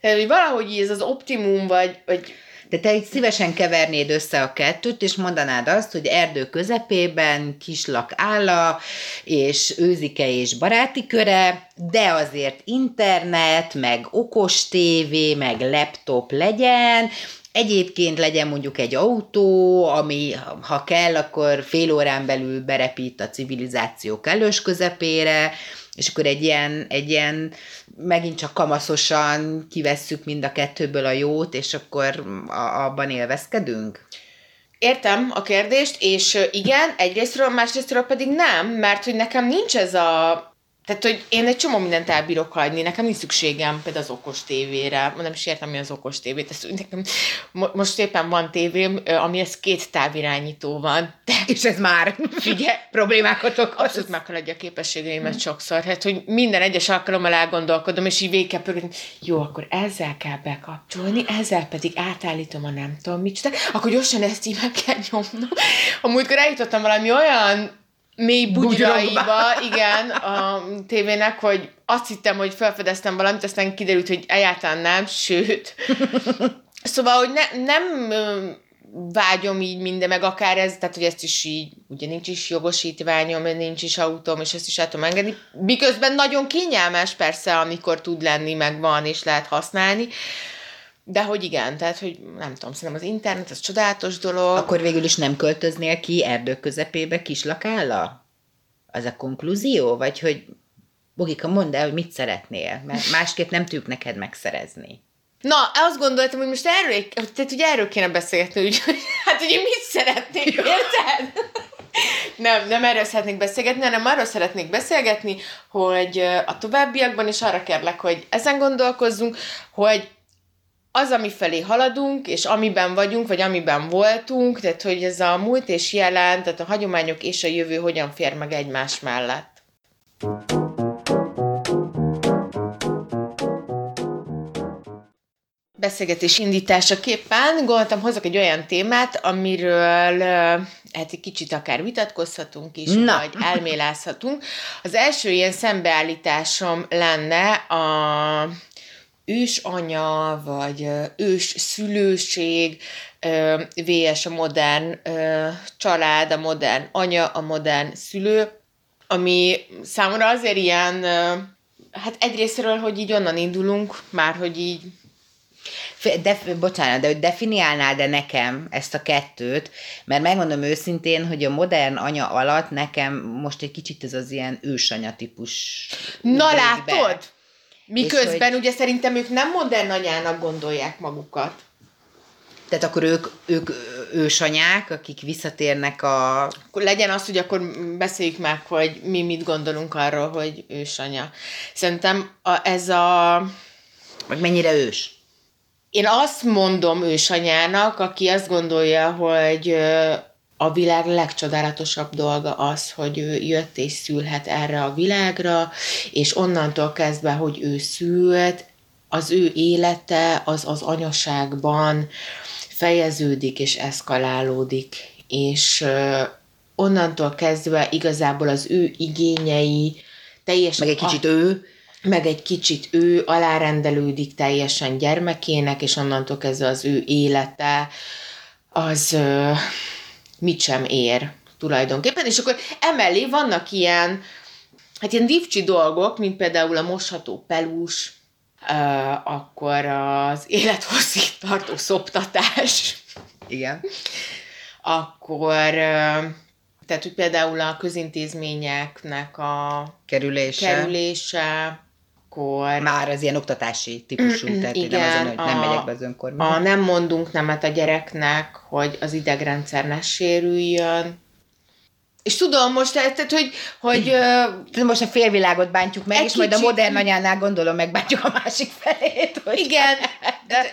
A: Tehát, hogy valahogy ez az optimum, vagy, vagy
B: De te itt szívesen kevernéd össze a kettőt, és mondanád azt, hogy erdő közepében kislak álla, és őzike és baráti köre, de azért internet, meg okos tévé, meg laptop legyen, Egyébként legyen mondjuk egy autó, ami ha kell, akkor fél órán belül berepít a civilizáció kellős közepére, és akkor egy ilyen, egy ilyen megint csak kamaszosan kivesszük mind a kettőből a jót, és akkor abban élvezkedünk?
A: Értem a kérdést, és igen, egyrésztről, másrésztről pedig nem, mert hogy nekem nincs ez a tehát, hogy én egy csomó mindent elbírok hagyni, nekem nincs szükségem például az okos tévére, nem is értem, mi az okos tévét, ezt, nekem, most éppen van tévém, ami ez két távirányító van.
B: De, (laughs) és ez már figyelj, problémákat okoz.
A: Abszolút meghaladja a képességeimet hmm. sokszor, hát, hogy minden egyes alkalommal elgondolkodom, és így végig jó, akkor ezzel kell bekapcsolni, ezzel pedig átállítom a nem tudom mit, akkor gyorsan ezt így meg kell nyomnom. Amúgykor eljutottam valami olyan mély bugyraiba, (laughs) igen, a tévének, hogy azt hittem, hogy felfedeztem valamit, aztán kiderült, hogy egyáltalán nem, sőt. (laughs) Szóval, hogy ne, nem vágyom így minden, meg akár ez, tehát hogy ezt is így, ugye nincs is jogosítványom, nincs is autóm, és ezt is el tudom engedni. Miközben nagyon kényelmes persze, amikor tud lenni, meg van, és lehet használni. De hogy igen, tehát, hogy nem tudom, szerintem az internet, az csodálatos dolog.
B: Akkor végül is nem költöznél ki erdők közepébe kislakálla? Az a konklúzió? Vagy hogy Bogika, mondd el, hogy mit szeretnél, mert másképp nem tudjuk neked megszerezni.
A: Na, azt gondoltam, hogy most erről, tehát ugye erről kéne beszélgetni, hogy hát ugye mit szeretnék, érted? Nem, nem erről szeretnék beszélgetni, hanem arról szeretnék beszélgetni, hogy a továbbiakban is arra kérlek, hogy ezen gondolkozzunk, hogy az, ami felé haladunk, és amiben vagyunk, vagy amiben voltunk, tehát hogy ez a múlt és jelen, tehát a hagyományok és a jövő hogyan fér meg egymás mellett. Beszélgetés indításaképpen gondoltam, hozok egy olyan témát, amiről hát egy kicsit akár vitatkozhatunk is, Na. vagy elmélázhatunk. Az első ilyen szembeállításom lenne a ősanya, vagy ős szülőség, VS a modern család, a modern anya, a modern szülő, ami számomra azért ilyen, hát egyrésztről, hogy így onnan indulunk, már hogy így
B: de, bocsánat, de hogy definiálnál de nekem ezt a kettőt, mert megmondom őszintén, hogy a modern anya alatt nekem most egy kicsit ez az ilyen ősanya típus.
A: Na látod? Be. Miközben hogy... ugye szerintem ők nem modern anyának gondolják magukat.
B: Tehát akkor ők, ők ősanyák, akik visszatérnek a...
A: Legyen az, hogy akkor beszéljük meg, hogy mi mit gondolunk arról, hogy ősanya. Szerintem a, ez a...
B: Meg mennyire ős?
A: Én azt mondom ősanyának, aki azt gondolja, hogy a világ legcsodálatosabb dolga az, hogy ő jött és szülhet erre a világra, és onnantól kezdve, hogy ő szült, az ő élete az az anyaságban fejeződik és eszkalálódik, és onnantól kezdve igazából az ő igényei teljesen...
B: Meg egy kicsit a, ő,
A: meg egy kicsit ő alárendelődik teljesen gyermekének, és onnantól kezdve az ő élete az mit sem ér tulajdonképpen, és akkor emellé vannak ilyen, hát ilyen divcsi dolgok, mint például a mosható pelús, uh, akkor az élethosszig tartó szoptatás.
B: Igen.
A: Akkor, uh, tehát, hogy például a közintézményeknek a
B: kerülése,
A: kerülése akkor...
B: Már az ilyen oktatási típusú, tehát igen, nem azon, hogy a, nem megyek be az önkormányba.
A: A nem mondunk nemet a gyereknek, hogy az idegrendszer ne sérüljön, és tudom most, tehát, hogy... hogy
B: uh, most a félvilágot bántjuk meg, és kicsit... majd a modern anyánál gondolom megbántjuk a másik felét.
A: Hogy Igen. (laughs)
B: De,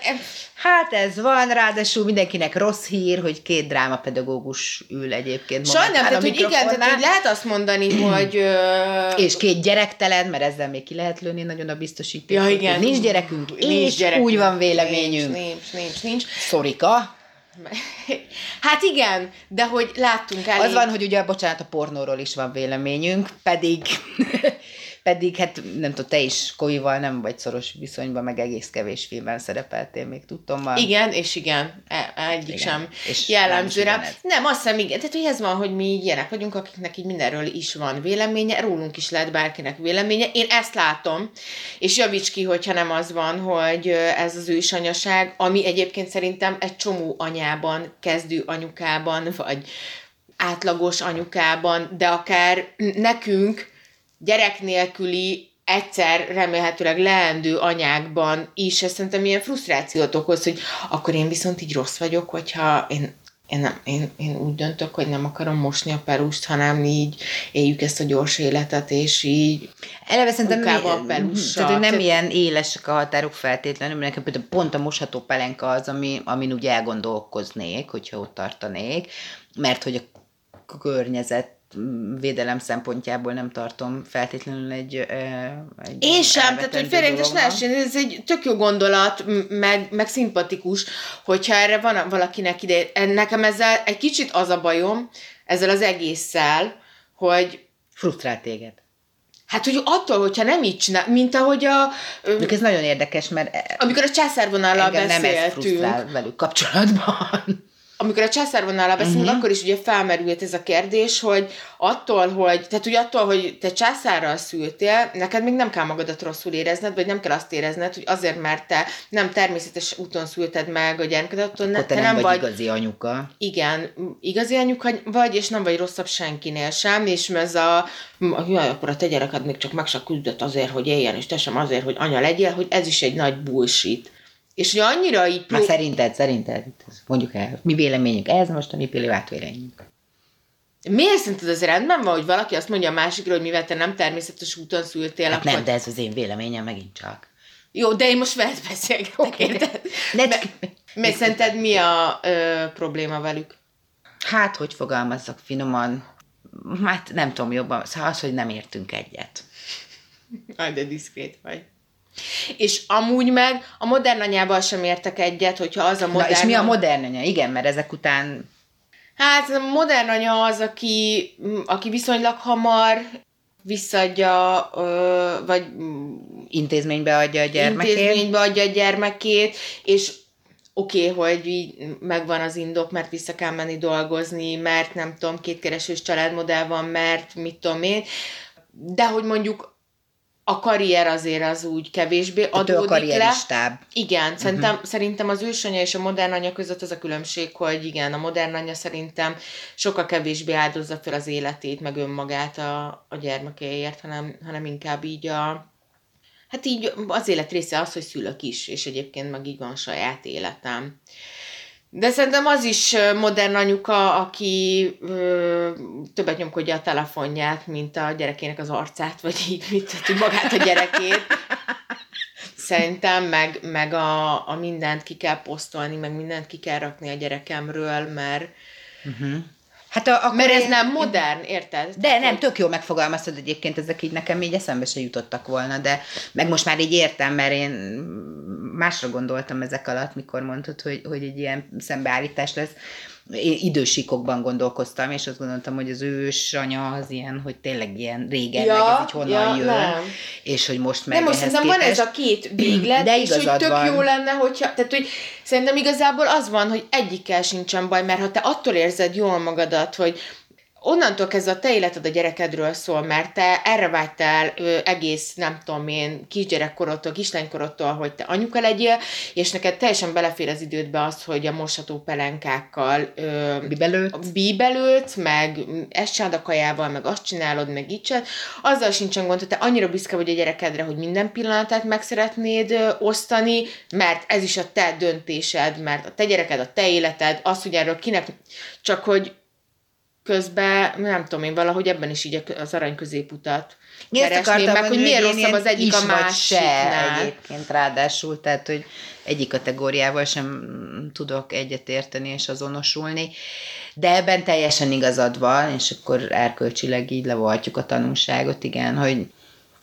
B: hát ez van, ráadásul mindenkinek rossz hír, hogy két drámapedagógus ül egyébként
A: Sajnálom, tehát, hogy igen, tehát, hogy lehet azt mondani, (clears throat) hogy... Uh...
B: És két gyerektelen, mert ezzel még ki lehet lőni nagyon a biztosítást.
A: Ja, igen.
B: Nincs gyerekünk, nincs és gyerekünk. úgy van véleményünk.
A: Nincs, nincs, nincs. nincs.
B: Szorika. (laughs)
A: Hát igen, de hogy láttunk el.
B: Az van, hogy ugye, bocsánat, a pornóról is van véleményünk, pedig Pedig hát nem tudom, te is Koival nem vagy szoros viszonyban, meg egész kevés filmben szerepeltél még tudtommal.
A: Igen, és igen, e- egyik igen. sem és jellemző rá. Nem, azt hiszem, igen. Tehát, hogy ez van, hogy mi így ilyenek vagyunk, akiknek így mindenről is van véleménye, rólunk is lehet bárkinek véleménye. Én ezt látom, és javíts ki, hogyha nem az van, hogy ez az ősanyaság, ami egyébként szerintem egy csomó anyában, kezdő anyukában, vagy átlagos anyukában, de akár nekünk gyerek nélküli egyszer remélhetőleg leendő anyákban is, ez szerintem ilyen frusztrációt okoz, hogy akkor én viszont így rossz vagyok, hogyha én én, nem, én, én úgy döntök, hogy nem akarom mosni a perust, hanem így éljük ezt a gyors életet, és így
B: Eleve szerintem mi, a pelussal. Tehát, hogy nem ilyen élesek a határok feltétlenül, mert nekem pont a mosható pelenka az, ami, amin úgy elgondolkoznék, hogyha ott tartanék, mert hogy a környezet védelem szempontjából nem tartom feltétlenül egy, egy
A: Én sem, tehát hogy félrejtés lehessen, ez egy tök jó gondolat, meg, meg szimpatikus, hogyha erre van valakinek ide. Nekem ezzel egy kicsit az a bajom, ezzel az egésszel, hogy...
B: Frusztrál téged.
A: Hát, hogy attól, hogyha nem így csinál, mint ahogy a...
B: Ö, ez nagyon érdekes, mert... E-
A: amikor a császárvonállal beszéltünk... nem ez
B: frusztrál velük kapcsolatban
A: amikor a császárvonállal beszélünk, uh-huh. akkor is ugye felmerült ez a kérdés, hogy attól, hogy, tehát ugye attól, hogy te császárral szültél, neked még nem kell magadat rosszul érezned, vagy nem kell azt érezned, hogy azért, mert te nem természetes úton szülted meg a gyermekedet, attól
B: ne, te, te nem, nem vagy, vagy igazi anyuka.
A: Igen, igazi anyuka vagy, és nem vagy rosszabb senkinél sem, és ez a, jaj, akkor a te gyereked még csak meg se küzdött azért, hogy éljen, és te sem azért, hogy anya legyél, hogy ez is egy nagy bullshit. És hogy annyira így...
B: Pró... szerinted, szerinted, mondjuk el, mi véleményünk ez most a mi privát véleményünk.
A: Miért szerinted az rendben van, hogy valaki azt mondja a másikra, hogy mivel te nem természetes úton szültél,
B: hát akkor... nem, de ez az én véleményem megint csak.
A: Jó, de én most veled beszélgetek, érted? De... Mert szerinted mi a ö, probléma velük?
B: Hát, hogy fogalmazzak finoman, hát nem tudom jobban, szóval az, hogy nem értünk egyet.
A: Aj, de diszkrét vagy. És amúgy meg a modern anyával sem értek egyet, hogyha az a modern...
B: Na, és mi a modern anya? Igen, mert ezek után...
A: Hát a modern anya az, aki, aki viszonylag hamar visszadja, vagy...
B: Intézménybe adja a gyermekét.
A: Intézménybe adja a gyermekét, és oké, okay, hogy így megvan az indok, mert vissza kell menni dolgozni, mert nem tudom, kétkeresős családmodell van, mert mit tudom én, de hogy mondjuk a karrier azért az úgy kevésbé adódik a le. Igen, uh-huh. szerintem, szerintem az ősanya és a modern anya között az a különbség, hogy igen, a modern anya szerintem sokkal kevésbé áldozza fel az életét, meg önmagát a, a gyermekéért, hanem, hanem inkább így a, hát így az élet része az, hogy szülök is, és egyébként meg így van a saját életem. De szerintem az is modern anyuka, aki ö, többet nyomkodja a telefonját, mint a gyerekének az arcát, vagy így, mit magát a gyerekét. Szerintem, meg, meg a, a mindent ki kell posztolni, meg mindent ki kell rakni a gyerekemről, mert uh-huh. Hát a, akkor Mert ez én... nem modern, érted?
B: De Tehát, nem, tök jó megfogalmaztad egyébként, ezek így nekem így eszembe se jutottak volna, de meg most már így értem, mert én másra gondoltam ezek alatt, mikor mondtad, hogy, hogy egy ilyen szembeállítás lesz idősíkokban gondolkoztam, és azt gondoltam, hogy az ős anya az ilyen, hogy tényleg ilyen régen, ja, meg ez így honnan ja, jön, nem. és hogy most meg
A: Nem, most szerintem van ez a két véglet, de és hogy tök van. jó lenne, hogyha, tehát hogy szerintem igazából az van, hogy egyikkel sincsen baj, mert ha te attól érzed jól magadat, hogy onnantól kezdve a te életed a gyerekedről szól, mert te erre vágytál ö, egész, nem tudom én, kisgyerekkorodtól, kislánykorodtól, hogy te anyuka legyél, és neked teljesen belefér az idődbe az, hogy a mosható pelenkákkal ö, bíbelőt. bíbelőt, meg ezt csinálod a kajával, meg azt csinálod, meg így csinálod. Azzal sincsen gond, hogy te annyira büszke vagy a gyerekedre, hogy minden pillanatát meg szeretnéd ö, osztani, mert ez is a te döntésed, mert a te gyereked, a te életed, az, hogy erről kinek, csak hogy közben, nem tudom én, valahogy ebben is így az arany középutat keresném meg, hogy miért rosszabb az egyik a másiknál.
B: egyébként ráadásul, tehát, hogy egyik kategóriával sem tudok egyetérteni és azonosulni, de ebben teljesen igazad van, és akkor erkölcsileg így levoltjuk a tanulságot, igen, hogy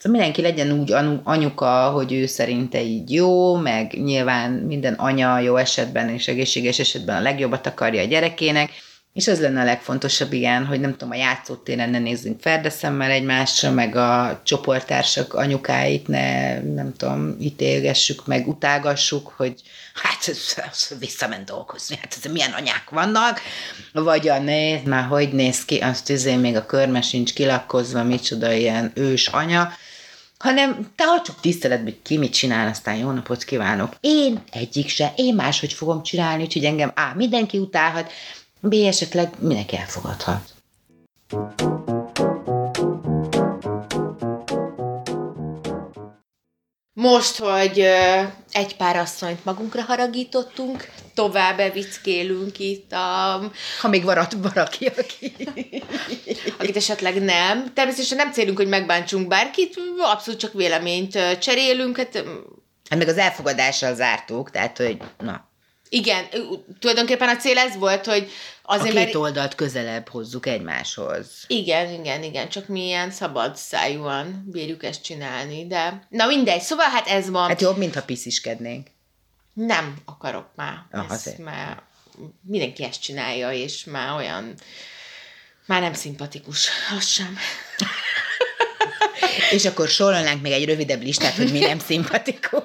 B: Szóval mindenki legyen úgy anyuka, hogy ő szerinte így jó, meg nyilván minden anya jó esetben és egészséges esetben a legjobbat akarja a gyerekének, És az lenne a legfontosabb, igen, hogy nem tudom, a játszótéren ne nézzünk ferdeszemmel egymásra, meg a csoporttársak anyukáit ne, nem tudom, ítélgessük, meg utálgassuk, hogy hát ez, ez visszament dolgozni, hát ez milyen anyák vannak, vagy a néz, már hogy néz ki, azt izé még a körme sincs kilakkozva, micsoda ilyen ős anya, hanem te csak tiszteletben, hogy ki mit csinál, aztán jó napot kívánok. Én egyik se, én máshogy fogom csinálni, úgyhogy engem A. mindenki utálhat, B. esetleg mindenki elfogadhat.
A: Most, hogy egy pár asszonyt magunkra haragítottunk, tovább evickélünk itt a...
B: Ha még varat valaki, aki...
A: akit esetleg nem. Természetesen nem célunk, hogy megbántsunk bárkit, abszolút csak véleményt cserélünk. Hát,
B: hát meg az elfogadással zártuk, tehát, hogy na.
A: Igen, tulajdonképpen a cél ez volt, hogy
B: azért, a két mert... oldalt közelebb hozzuk egymáshoz.
A: Igen, igen, igen, csak mi ilyen szabad szájúan bírjuk ezt csinálni, de na mindegy, szóval hát ez van.
B: Hát jobb, mintha pisziskednénk.
A: Nem akarok már. Ah, ezt már mindenki ezt csinálja, és már olyan, már nem szimpatikus, az sem.
B: És akkor sorolnánk még egy rövidebb listát, hogy mi nem szimpatikus.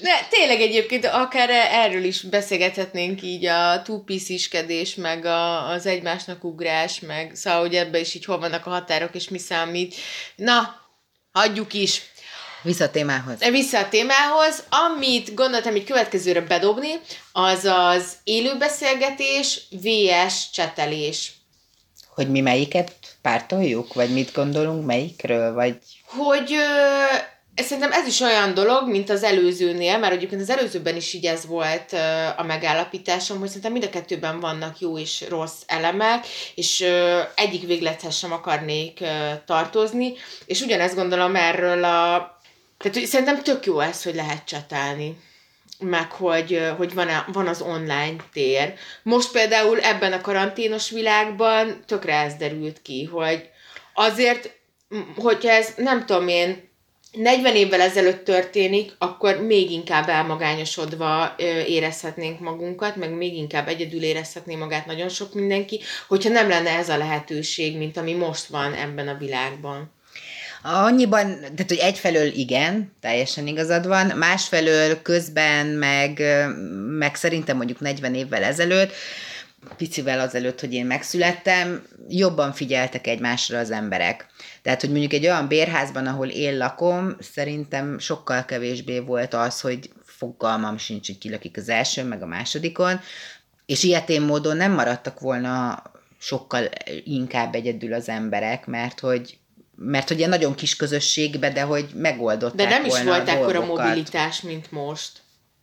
A: De tényleg egyébként akár erről is beszélgethetnénk így a túlpisziskedés, meg a, az egymásnak ugrás, meg szóval, hogy ebbe is így hol vannak a határok, és mi számít. Na, hagyjuk is.
B: Vissza a témához.
A: Vissza a témához. Amit gondoltam így következőre bedobni, az az élőbeszélgetés VS csetelés.
B: Hogy mi melyiket pártoljuk, vagy mit gondolunk melyikről, vagy...
A: Hogy ö, szerintem ez is olyan dolog, mint az előzőnél, mert egyébként az előzőben is így ez volt ö, a megállapításom, hogy szerintem mind a kettőben vannak jó és rossz elemek, és ö, egyik véglethez sem akarnék ö, tartozni, és ugyanezt gondolom erről a... Tehát szerintem tök jó ez, hogy lehet csatálni meg hogy, hogy van, a, van az online tér. Most például ebben a karanténos világban tökre ez derült ki, hogy azért, hogyha ez nem tudom én, 40 évvel ezelőtt történik, akkor még inkább elmagányosodva érezhetnénk magunkat, meg még inkább egyedül érezhetné magát nagyon sok mindenki, hogyha nem lenne ez a lehetőség, mint ami most van ebben a világban.
B: Annyiban, tehát hogy egyfelől igen, teljesen igazad van, másfelől közben meg, meg szerintem mondjuk 40 évvel ezelőtt, picivel azelőtt, hogy én megszülettem, jobban figyeltek egymásra az emberek. Tehát, hogy mondjuk egy olyan bérházban, ahol én lakom, szerintem sokkal kevésbé volt az, hogy fogalmam sincs, hogy ki lakik az első, meg a másodikon, és ilyetén módon nem maradtak volna sokkal inkább egyedül az emberek, mert hogy mert hogy ilyen nagyon kis közösségbe, de hogy megoldották
A: De nem is volt ekkora mobilitás, mint most.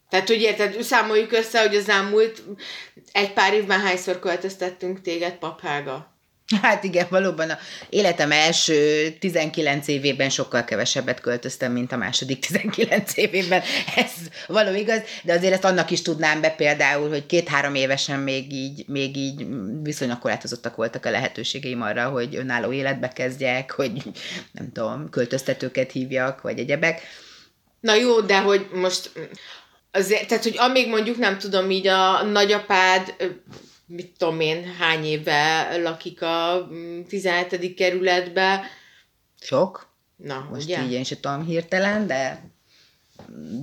A: Tehát, hogy érted, számoljuk össze, hogy az elmúlt egy pár évben hányszor költöztettünk téged paphága.
B: Hát igen, valóban a életem első 19 évében sokkal kevesebbet költöztem, mint a második 19 évében. Ez való igaz, de azért ezt annak is tudnám be például, hogy két-három évesen még így, még így viszonylag korlátozottak voltak a lehetőségeim arra, hogy önálló életbe kezdjek, hogy nem tudom, költöztetőket hívjak, vagy egyebek.
A: Na jó, de hogy most azért, tehát hogy amíg mondjuk nem tudom, így a nagyapád mit tudom én, hány éve lakik a 17. Mm, kerületbe.
B: Sok.
A: Na,
B: Most
A: ugye?
B: így én sem tudom hirtelen, de,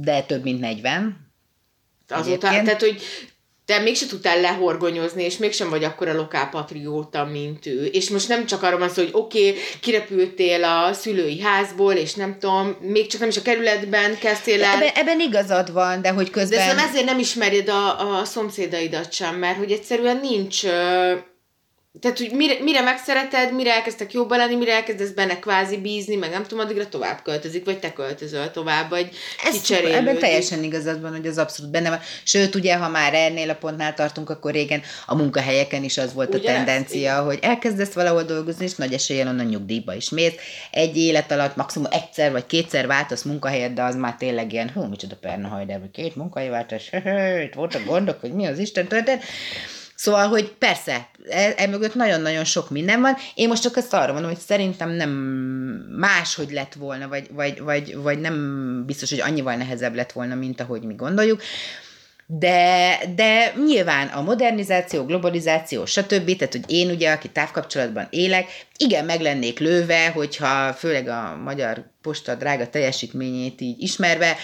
B: de több mint 40.
A: Azóta, tehát, hogy te mégse tudtál lehorgonyozni, és mégsem vagy akkora lokálpatrióta, mint ő. És most nem csak arról van szó, hogy oké, okay, kirepültél a szülői házból, és nem tudom, még csak nem is a kerületben kezdtél el.
B: Ebben, ebben igazad van, de hogy közben...
A: De ezért nem ismered a, a szomszédaidat sem, mert hogy egyszerűen nincs tehát, hogy mire, mire megszereted, mire elkezdtek jobban lenni, mire elkezdesz benne kvázi bízni, meg nem tudom, addigra tovább költözik, vagy te költözöl tovább, vagy kicserélődik.
B: Ebben teljesen igazad van, hogy az abszolút benne van. Sőt, ugye, ha már ennél a pontnál tartunk, akkor régen a munkahelyeken is az volt ugye a tendencia, ezt? hogy elkezdesz valahol dolgozni, és nagy eséllyel onnan nyugdíjba is mész. Egy élet alatt maximum egyszer vagy kétszer váltasz munkahelyet, de az már tényleg ilyen, hú, micsoda perna hajder, vagy két munkahelyváltás, (laughs) itt voltak gondok, hogy mi az Isten történt. Szóval, hogy persze, emögött e nagyon-nagyon sok minden van. Én most csak ezt arra mondom, hogy szerintem nem máshogy lett volna, vagy, vagy, vagy, vagy nem biztos, hogy annyival nehezebb lett volna, mint ahogy mi gondoljuk. de, de nyilván a modernizáció, globalizáció, stb., tehát hogy én ugye, aki távkapcsolatban élek, igen, meg lennék lőve, hogyha főleg a magyar posta drága teljesítményét így ismerve,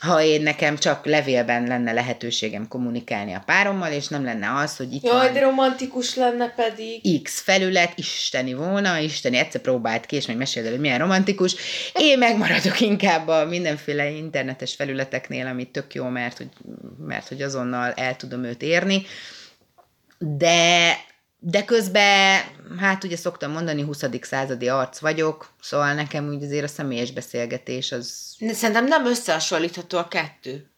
B: ha én nekem csak levélben lenne lehetőségem kommunikálni a párommal, és nem lenne az, hogy itt
A: Jaj,
B: van
A: de romantikus lenne pedig.
B: X felület, isteni volna, isteni egyszer próbált ki, és meg meséld el, hogy milyen romantikus. Én megmaradok inkább a mindenféle internetes felületeknél, ami tök jó, mert hogy, mert hogy azonnal el tudom őt érni. De de közben, hát ugye szoktam mondani, 20. századi arc vagyok, szóval nekem úgy azért a személyes beszélgetés az...
A: De szerintem nem összehasonlítható a kettő.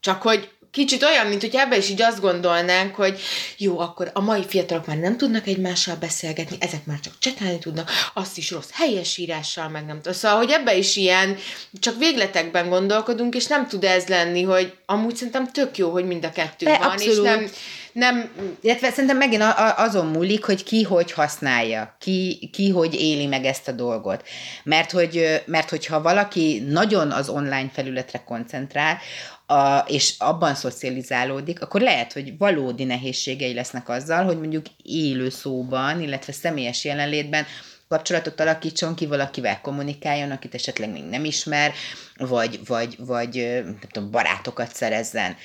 A: Csak hogy kicsit olyan, mint hogy ebbe is így azt gondolnánk, hogy jó, akkor a mai fiatalok már nem tudnak egymással beszélgetni, ezek már csak csetálni tudnak, azt is rossz helyesírással, meg nem tudom. Szóval, hogy ebbe is ilyen, csak végletekben gondolkodunk, és nem tud ez lenni, hogy amúgy szerintem tök jó, hogy mind a kettő
B: De
A: van,
B: abszolút.
A: és nem, nem
B: Illetve szerintem megint azon múlik, hogy ki hogy használja, ki, ki hogy éli meg ezt a dolgot. Mert, hogy, mert hogyha valaki nagyon az online felületre koncentrál, a, és abban szocializálódik, akkor lehet, hogy valódi nehézségei lesznek azzal, hogy mondjuk élő szóban, illetve személyes jelenlétben kapcsolatot alakítson ki, valakivel kommunikáljon, akit esetleg még nem ismer, vagy, vagy, vagy nem tudom, barátokat szerezzen.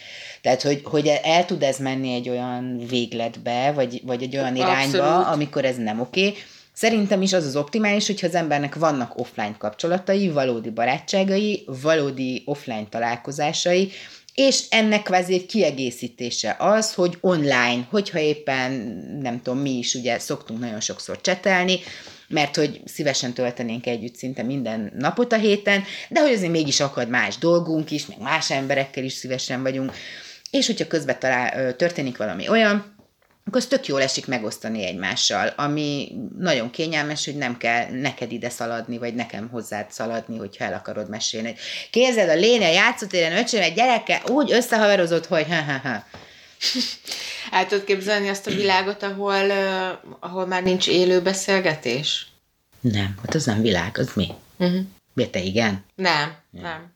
B: Tehát, hogy, hogy el tud ez menni egy olyan végletbe, vagy, vagy egy olyan irányba,
A: Abszolút.
B: amikor ez nem oké. Szerintem is az az optimális, hogyha az embernek vannak offline kapcsolatai, valódi barátságai, valódi offline találkozásai, és ennek egy kiegészítése az, hogy online, hogyha éppen, nem tudom, mi is ugye szoktunk nagyon sokszor csetelni, mert hogy szívesen töltenénk együtt szinte minden napot a héten, de hogy azért mégis akad más dolgunk is, meg más emberekkel is szívesen vagyunk, és hogyha közben talál, történik valami olyan, akkor az tök jól esik megosztani egymással, ami nagyon kényelmes, hogy nem kell neked ide szaladni, vagy nekem hozzád szaladni, hogyha el akarod mesélni. Képzeld, a lény a játszótéren öcsém egy gyerekkel úgy összehaverozott, hogy ha, ha, ha. (laughs)
A: el tudod képzelni azt a világot, ahol, uh, ahol már nincs élő beszélgetés?
B: Nem, hát az nem világ, az mi?
A: Uh-huh.
B: Miért te igen?
A: Nem, nem.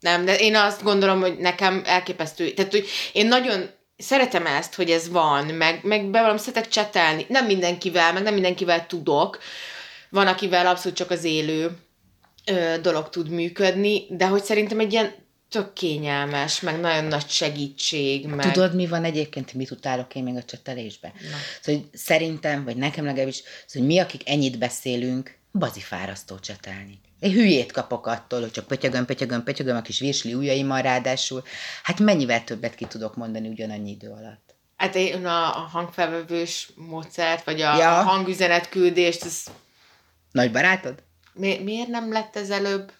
A: Nem, de én azt gondolom, hogy nekem elképesztő. Tehát, hogy én nagyon szeretem ezt, hogy ez van, meg, meg bevallom, szeretek csetelni. Nem mindenkivel, meg nem mindenkivel tudok. Van, akivel abszolút csak az élő ö, dolog tud működni, de hogy szerintem egy ilyen tök kényelmes, meg nagyon nagy segítség, meg...
B: Tudod, mi van egyébként, mit utálok én még a csetelésbe?
A: Na.
B: Szóval, hogy szerintem, vagy nekem legalábbis, szóval, hogy mi, akik ennyit beszélünk, bazifárasztó csetelni. Egy hülyét kapok attól, hogy csak pötyögöm, pötyögöm, pötyögöm a kis virsli ujjaimmal ráadásul. Hát mennyivel többet ki tudok mondani ugyanannyi idő alatt.
A: Hát én a, a hangfelvevős módszert, vagy a,
B: Ja.
A: hangüzenet küldést, ez
B: Nagy barátod?
A: mi, miért nem lett ez előbb?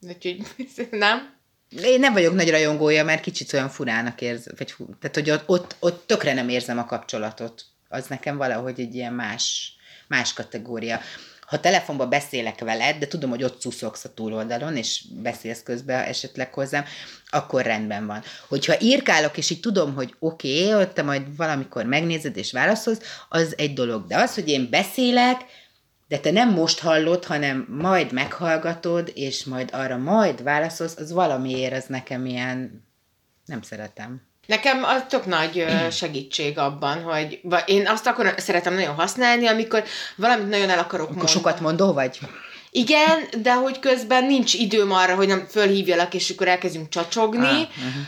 A: Úgyhogy (laughs) nem?
B: Én nem vagyok nagy rajongója, mert kicsit olyan furának érzem, vagy tehát hogy ott, ott, ott tökre nem érzem a kapcsolatot. Az nekem valahogy egy ilyen más, más kategória. Ha telefonban beszélek veled, de tudom, hogy ott szuszogsz a túloldalon, és beszélsz közben esetleg hozzám, akkor rendben van. Hogyha írkálok, és így tudom, hogy oké, okay, te majd valamikor megnézed és válaszolsz, az egy dolog. De az, hogy én beszélek, de te nem most hallod, hanem majd meghallgatod, és majd arra majd válaszolsz, az valamiért az nekem ilyen, nem szeretem.
A: Nekem az tök nagy (clears throat) segítség abban, hogy én azt akkor szeretem nagyon használni, amikor valamit nagyon el akarok
B: Akkor
A: mondani.
B: sokat mondó vagy?
A: Igen, de hogy közben nincs időm arra, hogy nem fölhívjalak, és akkor elkezdjünk csacsogni.
B: Ah, uh-huh.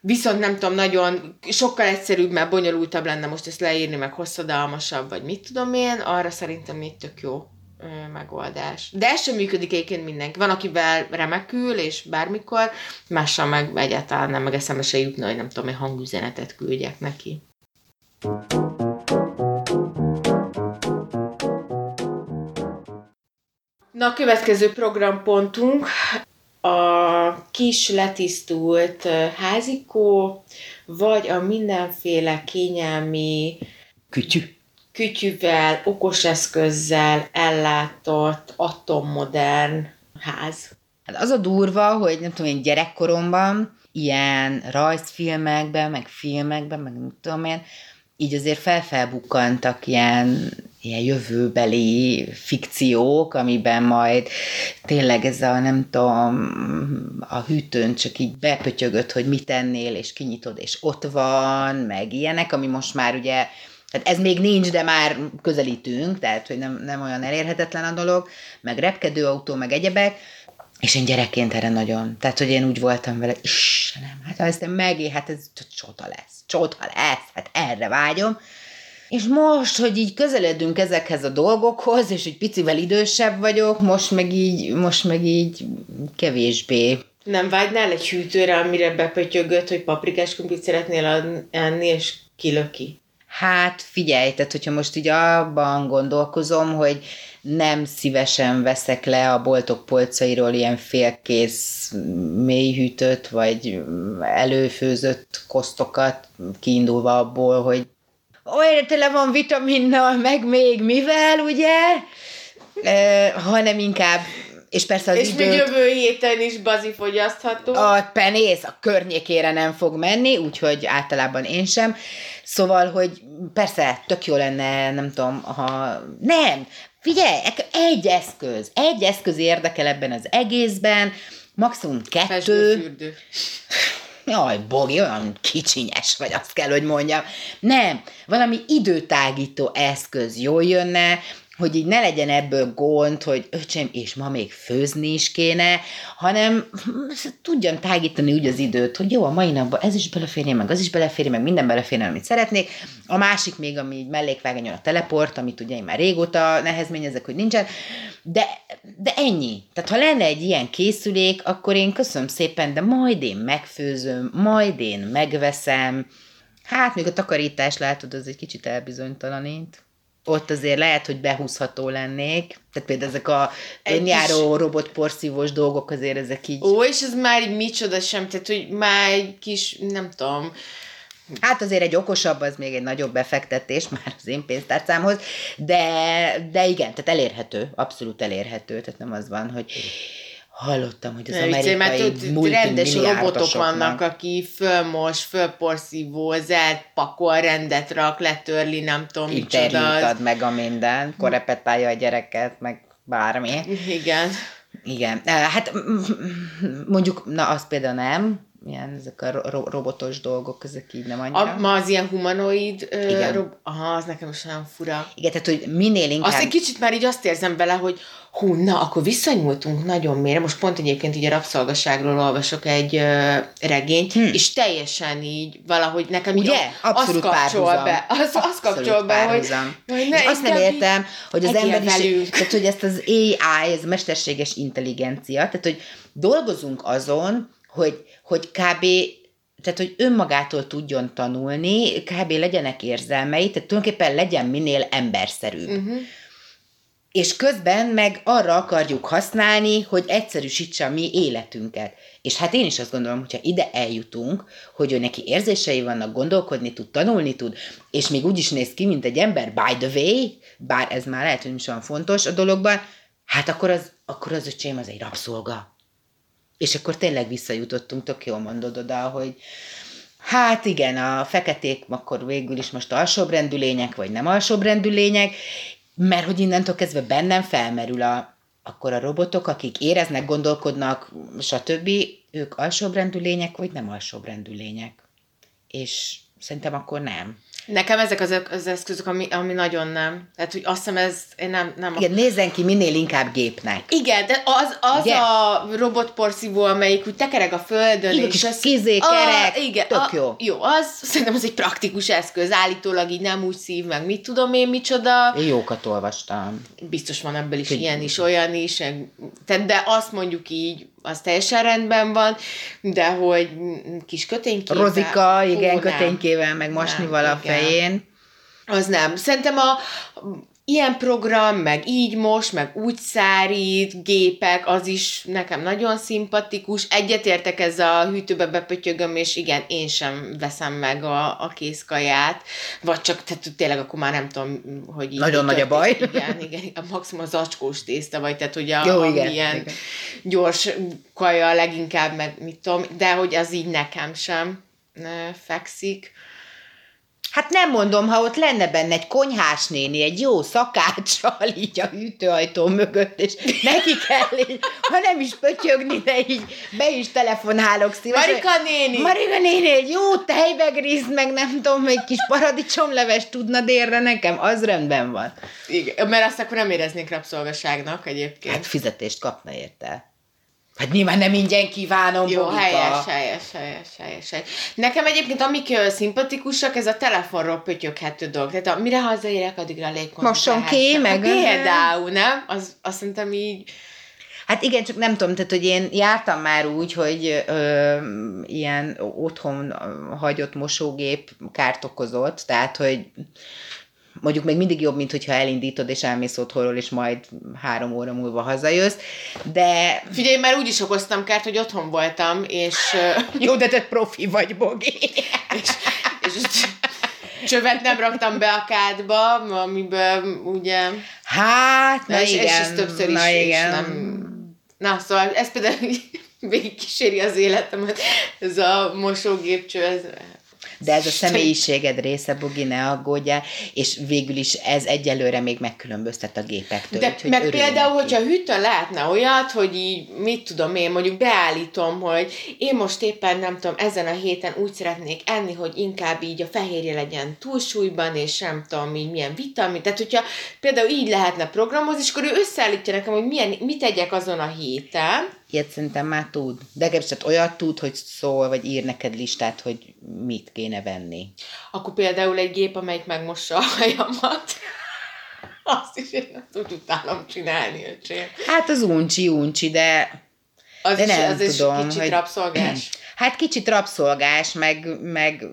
A: Viszont nem tudom, nagyon sokkal egyszerűbb, mert bonyolultabb lenne most ezt leírni, meg hosszadalmasabb, vagy mit tudom én, arra szerintem még tök jó ö, megoldás. De ez sem működik egyébként mindenki. Van, akivel remekül, és bármikor, mással meg egyáltalán nem, meg eszembe se jutna, hogy nem tudom, egy hangüzenetet küldjek neki. Na, a következő programpontunk a kis letisztult házikó, vagy a mindenféle kényelmi
B: Kütyű.
A: kütyüvel, okos eszközzel ellátott atommodern ház.
B: Hát az a durva, hogy nem tudom, én gyerekkoromban ilyen rajzfilmekben, meg filmekben, meg nem tudom én, így azért felfelbukkantak ilyen ilyen jövőbeli fikciók, amiben majd tényleg ez a, nem tudom, a hűtőn csak így bepötyögött, hogy mit ennél, és kinyitod, és ott van, meg ilyenek, ami most már ugye, tehát ez még nincs, de már közelítünk, tehát hogy nem, nem olyan elérhetetlen a dolog, meg repkedőautó, meg egyebek, és én gyerekként erre nagyon, tehát hogy én úgy voltam vele, Istenem, hát ha ezt megé, hát ez csoda lesz, csoda lesz, hát erre vágyom, és most, hogy így közeledünk ezekhez a dolgokhoz, és egy picivel idősebb vagyok, most meg így, most meg így kevésbé.
A: Nem vágynál egy hűtőre, amire bepötyögött, hogy paprikás krumplit szeretnél enni, és kilöki?
B: Hát figyelj, tehát hogyha most így abban gondolkozom, hogy nem szívesen veszek le a boltok polcairól ilyen félkész mélyhűtőt, vagy előfőzött kosztokat, kiindulva abból, hogy olyan tele van vitaminnal, meg még mivel, ugye? E, hanem inkább és persze az
A: És időt, még jövő héten is bazifogyasztható.
B: A penész a környékére nem fog menni, úgyhogy általában én sem. Szóval, hogy persze tök jó lenne, nem tudom, ha... Nem, figyelj, egy eszköz, egy eszköz érdekel ebben az egészben, maximum kettő. Festőfürdő. Jaj, Bogi, olyan kicsinyes vagy, azt kell, hogy mondjam. Nem, valami időtágító eszköz jól jönne, hogy így ne legyen ebből gond, hogy öcsém, és ma még főzni is kéne, hanem tudjam tágítani úgy az időt, hogy jó, a mai napban ez is beleférjen, meg az is beleférjen, meg minden beleférjen, amit szeretnék. A másik még, ami így mellékvágányon a teleport, amit ugye én már régóta nehezményezek, hogy nincsen, de, de ennyi. Tehát ha lenne egy ilyen készülék, akkor én köszönöm szépen, de majd én megfőzöm, majd én megveszem. Hát még a takarítás látod, az egy kicsit elbizonytalanít ott azért lehet, hogy behúzható lennék. Tehát például ezek a önjáró kis... robotporszívós dolgok azért ezek így...
A: Ó, és ez már egy micsoda sem, tehát hogy már egy kis, nem tudom...
B: Hát azért egy okosabb, az még egy nagyobb befektetés már az én pénztárcámhoz, de, de igen, tehát elérhető, abszolút elérhető, tehát nem az van, hogy hallottam, hogy az ne, amerikai mert
A: rendes robotok vannak, aki fölmos, zelt, pakol, rendet rak, letörli, nem tudom,
B: micsoda. ad meg a minden, korepetálja a gyereket, meg bármi.
A: Igen.
B: Igen. Hát mondjuk, na az például nem, ilyen ezek a ro- robotos dolgok, ezek így nem annyira.
A: A, ma az ilyen humanoid, Igen. Rob- aha, az nekem most olyan fura.
B: Igen, tehát hogy minél inkább...
A: Azt egy kicsit már így azt érzem bele, hogy hú, na, akkor visszanyúltunk nagyon mélyre. Most pont egyébként így a rabszolgaságról olvasok egy uh, regényt, hm. és teljesen így valahogy nekem
B: Ugye? Így Abszolút
A: az kapcsol párhuzam. be. Az, az kapcsol be, hogy,
B: hogy ne, azt nem értem, hogy az emberiség, tehát hogy ezt az AI, ez a mesterséges intelligencia, tehát hogy dolgozunk azon, hogy, hogy kb tehát, hogy önmagától tudjon tanulni, kb. legyenek érzelmei, tehát tulajdonképpen legyen minél emberszerűbb. Uh-huh és közben meg arra akarjuk használni, hogy egyszerűsítse a mi életünket. És hát én is azt gondolom, hogyha ide eljutunk, hogy ő neki érzései vannak, gondolkodni tud, tanulni tud, és még úgy is néz ki, mint egy ember, by the way, bár ez már lehet, hogy nem is olyan fontos a dologban, hát akkor az, akkor az öcsém az egy rabszolga. És akkor tényleg visszajutottunk, tök jól mondod oda, hogy hát igen, a feketék akkor végül is most alsóbbrendű lények, vagy nem alsóbbrendű lények, mert hogy innentől kezdve bennem felmerül a, akkor a robotok, akik éreznek, gondolkodnak, stb., ők alsóbbrendű lények, vagy nem alsóbbrendű lények. És szerintem akkor nem.
A: Nekem ezek az, az eszközök, ami, ami nagyon nem. Tehát, hogy azt hiszem, ez én nem... nem
B: Igen, nézzen ki minél inkább gépnek.
A: Igen, de az, az a robotporszívó, amelyik úgy tekereg a földön,
B: igen, és az... Kizé, kerek,
A: a, igen,
B: tök jó.
A: A, jó, az szerintem az egy praktikus eszköz, állítólag így nem úgy szív meg, mit tudom én, micsoda.
B: Én jókat olvastam.
A: Biztos van ebből is, hogy ilyen is, olyan is, de azt mondjuk így, az teljesen rendben van, de hogy kis köténykével...
B: Rozika, igen, hú, köténykével, meg mosnival a fején.
A: Az nem. Szerintem a ilyen program, meg így most, meg úgy szárít, gépek, az is nekem nagyon szimpatikus. Egyetértek ez a hűtőbe bepötyögöm, és igen, én sem veszem meg a, a készkaját, vagy csak tehát tényleg akkor már nem tudom, hogy így
B: Nagyon nagy a baj.
A: Igen, igen, a maximum az acskós tészta, vagy tehát hogy a, Jó, igen, ilyen igen. gyors kaja leginkább, meg mit tudom, de hogy az így nekem sem fekszik.
B: Hát nem mondom, ha ott lenne benne egy konyhás néni, egy jó szakáccsal így a hűtőajtó mögött, és neki kell, így, ha nem is pötyögni, de így be is telefonálok szívesen.
A: Marika néni!
B: Marika néni, egy jó tejbegrízt, meg nem tudom, egy kis paradicsomleves tudna délre nekem, az rendben van.
A: Igen, mert azt akkor nem éreznék rabszolgaságnak egyébként.
B: Hát fizetést kapna érte. Hát nyilván nem ingyen kívánom,
A: Jó,
B: Bogika.
A: helyes, helyes, helyes, helyes, helyes. Nekem egyébként, amik ö, szimpatikusak, ez a telefonról pötyöghető dolog. Tehát a, mire hazaérek, addigra a légkondit
B: Mosson ki, meg-
A: Például, nem? Az, azt szerintem így...
B: Hát igen, csak nem tudom, tehát hogy én jártam már úgy, hogy ö, ilyen otthon hagyott mosógép kárt okozott, tehát hogy mondjuk még mindig jobb, mint hogyha elindítod és elmész otthonról, és majd három óra múlva hazajössz, de
A: Figyelj, már úgy is okoztam kárt, hogy otthon voltam, és, (laughs)
B: jó, de te profi vagy, Bogi.
A: és, és és csövet nem raktam be a kádba, amiben ugye...
B: Hát, na,
A: Na, és,
B: igen,
A: és ez többször is,
B: na igen.
A: nem... Na, szóval ez például (laughs) végig kíséri az életemet, ez a mosógépcső, ez...
B: De ez a személyiséged része, Bogi, ne aggódjál, és végül is ez egyelőre még megkülönböztet a gépektől.
A: De
B: úgyhogy
A: meg például,
B: neki.
A: hogyha hűtön lehetne olyat, hogy így, mit tudom én, mondjuk beállítom, hogy én most éppen, nem tudom, ezen a héten úgy szeretnék enni, hogy inkább így a fehérje legyen túlsúlyban, és nem tudom, így milyen vitamin. Tehát, hogyha például így lehetne programozni, és akkor ő összeállítja nekem, hogy milyen, mit tegyek azon a héten,
B: Ilyet szerintem már tud. De legalábbis tehát olyat tud, hogy szól, vagy ír neked listát, hogy mit kéne venni.
A: akkor például egy gép, amelyik megmossa a hajamat. (laughs) Azt is én úgy utálom csinálni, öcsém.
B: Hát az uncsi, uncsi, de,
A: Az
B: de
A: is,
B: nem
A: az is
B: tudom.
A: kicsit
B: hogy...
A: rabszolgás. (clears throat)
B: Hát kicsit rabszolgás, meg, meg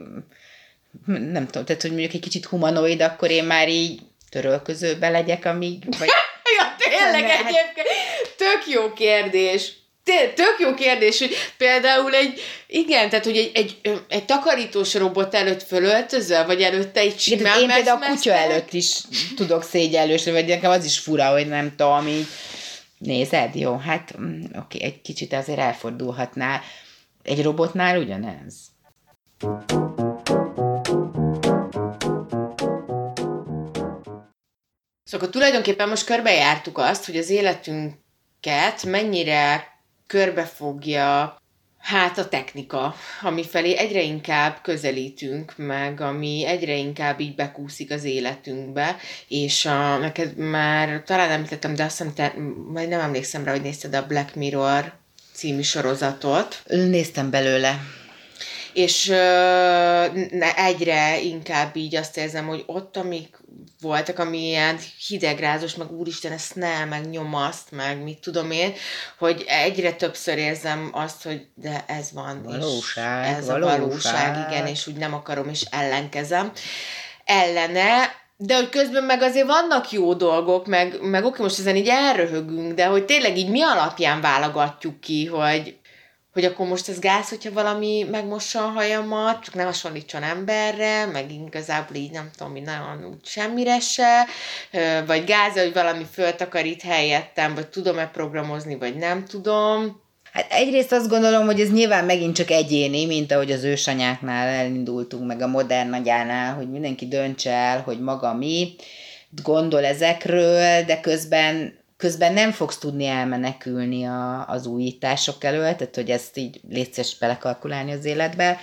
B: nem tudom, tehát hogy mondjuk egy kicsit humanoid, akkor én már így törölközőbe legyek, amíg, vagy (laughs)
A: Ja, tényleg egyébként. Tök jó kérdés. Tök jó kérdés, hogy például egy, igen, tehát hogy egy, egy, egy takarítós robot előtt fölöltözöl, vagy előtte egy
B: Igen,
A: simán
B: tehát én például a kutya előtt is tudok szégyellősni, vagy nekem az is fura, hogy nem tudom, így nézed, jó, hát mm, oké, egy kicsit azért elfordulhatnál. Egy robotnál ugyanez.
A: Szóval tulajdonképpen most körbejártuk azt, hogy az életünket mennyire körbefogja hát a technika, ami felé egyre inkább közelítünk, meg ami egyre inkább így bekúszik az életünkbe, és a, neked már talán említettem, de azt hiszem, te, majd nem emlékszem rá, hogy nézted a Black Mirror című sorozatot,
B: Néztem belőle.
A: És ne- egyre inkább így azt érzem, hogy ott, amik voltak, ami ilyen hidegrázos, meg úristen, ezt ne, meg nyomaszt, meg mit tudom én, hogy egyre többször érzem azt, hogy de ez van.
B: Valóság,
A: és ez
B: valóság.
A: a valóság, igen, és úgy nem akarom, és ellenkezem. Ellene, de hogy közben meg azért vannak jó dolgok, meg, meg oké, most ezen így elröhögünk, de hogy tényleg így mi alapján válogatjuk ki, hogy, hogy akkor most ez gáz, hogyha valami megmossa a hajamat, csak ne hasonlítson emberre, meg igazából így nem tudom, hogy nagyon úgy semmire se, vagy gáz, hogy valami föltakarít helyettem, vagy tudom-e programozni, vagy nem tudom.
B: Hát egyrészt azt gondolom, hogy ez nyilván megint csak egyéni, mint ahogy az ősanyáknál elindultunk, meg a modern nagyánál, hogy mindenki döntse el, hogy maga mi gondol ezekről, de közben közben nem fogsz tudni elmenekülni a, az újítások elől, tehát hogy ezt így létszes belekalkulálni az életbe.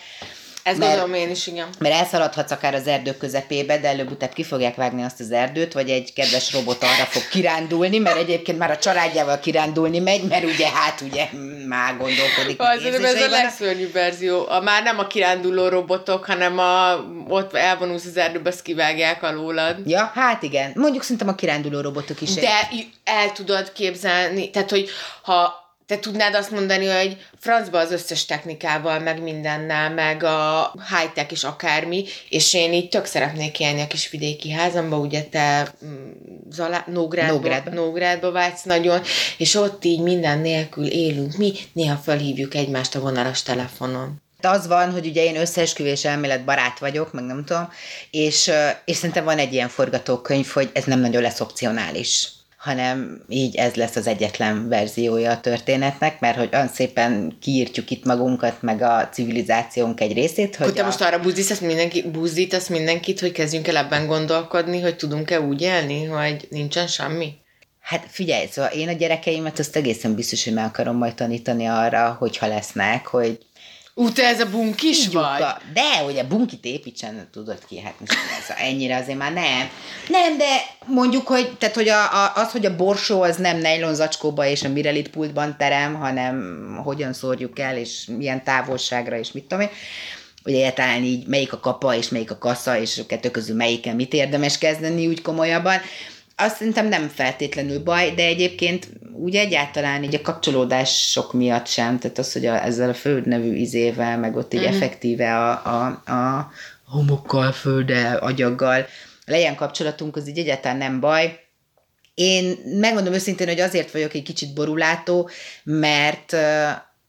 A: Ez
B: Mert-
A: gondolom én is, igen.
B: Mert elszaladhatsz akár az erdő közepébe, de előbb-utább ki fogják vágni azt az erdőt, vagy egy kedves robot arra fog kirándulni, mert egyébként már a családjával kirándulni megy, mert ugye hát ugye mm, már gondolkodik.
A: Az, ez a legszörnyűbb verzió. A, már nem a kiránduló robotok, hanem a, ott elvonulsz az erdőbe, azt kivágják alólad.
B: Ja, hát igen. Mondjuk szerintem a kiránduló robotok is.
A: De el tudod képzelni, tehát, hogy ha te tudnád azt mondani, hogy francba az összes technikával, meg mindennel, meg a high-tech és akármi, és én így tök szeretnék élni a kis vidéki házamba, ugye te mm, Zalá, Nógrádba,
B: Nógrádba.
A: Nógrádba vágysz nagyon, és ott így minden nélkül élünk mi, néha felhívjuk egymást a vonalas telefonon.
B: Az van, hogy ugye én összeesküvés elmélet barát vagyok, meg nem tudom, és, és szerintem van egy ilyen forgatókönyv, hogy ez nem nagyon lesz opcionális hanem így ez lesz az egyetlen verziója a történetnek, mert hogy olyan szépen kiírtjuk itt magunkat, meg a civilizációnk egy részét, hogy
A: te
B: a...
A: most arra buzdítasz, mindenki, buzdítasz mindenkit, hogy kezdjünk el ebben gondolkodni, hogy tudunk-e úgy élni, hogy nincsen semmi?
B: Hát figyelj, szóval én a gyerekeimet azt egészen biztos, hogy meg akarom majd tanítani arra, hogyha lesznek, hogy
A: Ú, te ez a bunk is
B: Tudjuk
A: vagy?
B: A, de, hogy a bunkit építsen, tudod ki, hát most ez ennyire azért már nem. Nem, de mondjuk, hogy, tehát, hogy a, a, az, hogy a borsó az nem nejlon zacskóba és a mirelit pultban terem, hanem hogyan szórjuk el, és milyen távolságra, és mit tudom én hogy egyáltalán így melyik a kapa, és melyik a kassa, és a kettő közül melyiken mit érdemes kezdeni úgy komolyabban. Azt szerintem nem feltétlenül baj, de egyébként úgy egyáltalán így a kapcsolódások miatt sem, tehát az, hogy a, ezzel a föld nevű izével, meg ott így
A: Mhm.
B: effektíve a, a, a homokkal, földdel, agyaggal legyen kapcsolatunk, az így egyáltalán nem baj. Én megmondom őszintén, hogy azért vagyok egy kicsit borulátó, mert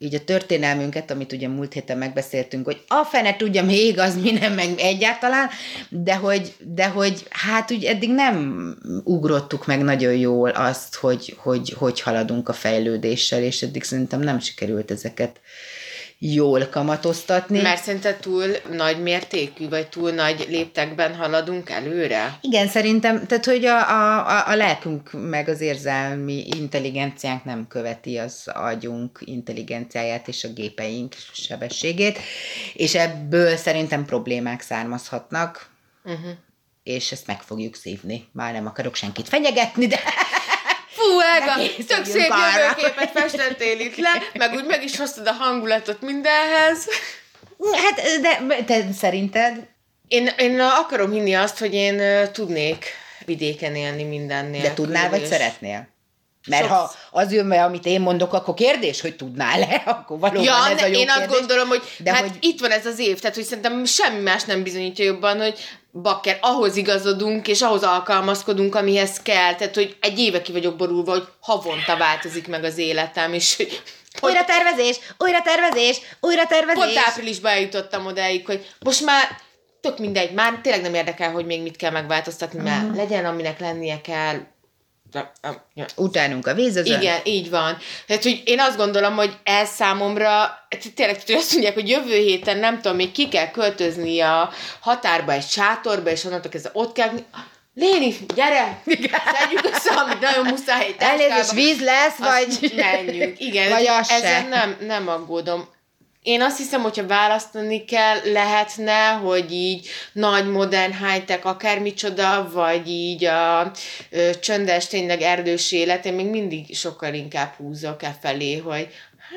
B: így a történelmünket, amit ugye múlt héten megbeszéltünk, hogy a fene tudja még, az mi nem meg egyáltalán, de hogy, de hogy hát úgy eddig nem ugrottuk meg nagyon jól azt, hogy, hogy, hogy haladunk a fejlődéssel, és eddig szerintem nem sikerült ezeket jól kamatoztatni.
A: Mert szerinted túl nagy mértékű, vagy túl nagy léptekben haladunk előre?
B: Igen, szerintem, tehát hogy a, a, a lelkünk meg az érzelmi intelligenciánk nem követi az agyunk intelligenciáját és a gépeink sebességét, és ebből szerintem problémák származhatnak,
A: Uh-huh.
B: és ezt meg fogjuk szívni. Már nem akarok senkit fenyegetni, de
A: Fú, Elga, tök szép
B: arra.
A: jövőképet festettél itt le, meg úgy meg is hoztad a hangulatot mindenhez.
B: hát de te szerinted?
A: Én, én akarom hinni azt, hogy én tudnék vidéken élni mindennél.
B: De tudnál, vagy
A: és-
B: szeretnél? Mert
A: Sok-
B: ha az jön, mert amit én mondok, akkor kérdés, hogy tudnál-e, (laughs) akkor valóban
A: Ja,
B: ez
A: ne,
B: a jó
A: én azt
B: kérdés.
A: gondolom, hogy
B: De
A: hát
B: hogy...
A: itt van ez az év, tehát hogy szerintem semmi más nem bizonyítja jobban, hogy bakker, ahhoz igazodunk, és ahhoz alkalmazkodunk, amihez kell. Tehát, hogy egy éve ki vagyok borulva, hogy havonta változik meg az életem, és hogy
B: Újra tervezés, újra tervezés, újra tervezés.
A: pont áprilisban eljutottam odáig, hogy most már tök mindegy, már tényleg nem érdekel, hogy még mit kell megváltoztatni, mert
B: Mhm.
A: legyen, aminek lennie kell.
B: Utánunk a víz, az ön.
A: Igen, így van. Tehát, hogy én azt gondolom, hogy ez számomra, tényleg hogy azt mondják, hogy jövő héten, nem tudom, még ki kell költözni a határba egy sátorba, és onnantól kezdve ott kell... Léni, gyere! Szedjük össze, amit nagyon muszáj egy
B: Elnézést, víz lesz,
A: Azt
B: vagy...
A: menjünk. Igen,
B: Vagy
A: ez-
B: az se.
A: ezen nem, nem aggódom. Én azt hiszem, hogyha választani kell, lehetne, hogy így nagy, modern, high-tech akármicsoda, vagy így a ö, csöndes, tényleg erdős élet, én még mindig sokkal inkább húzok e felé, hogy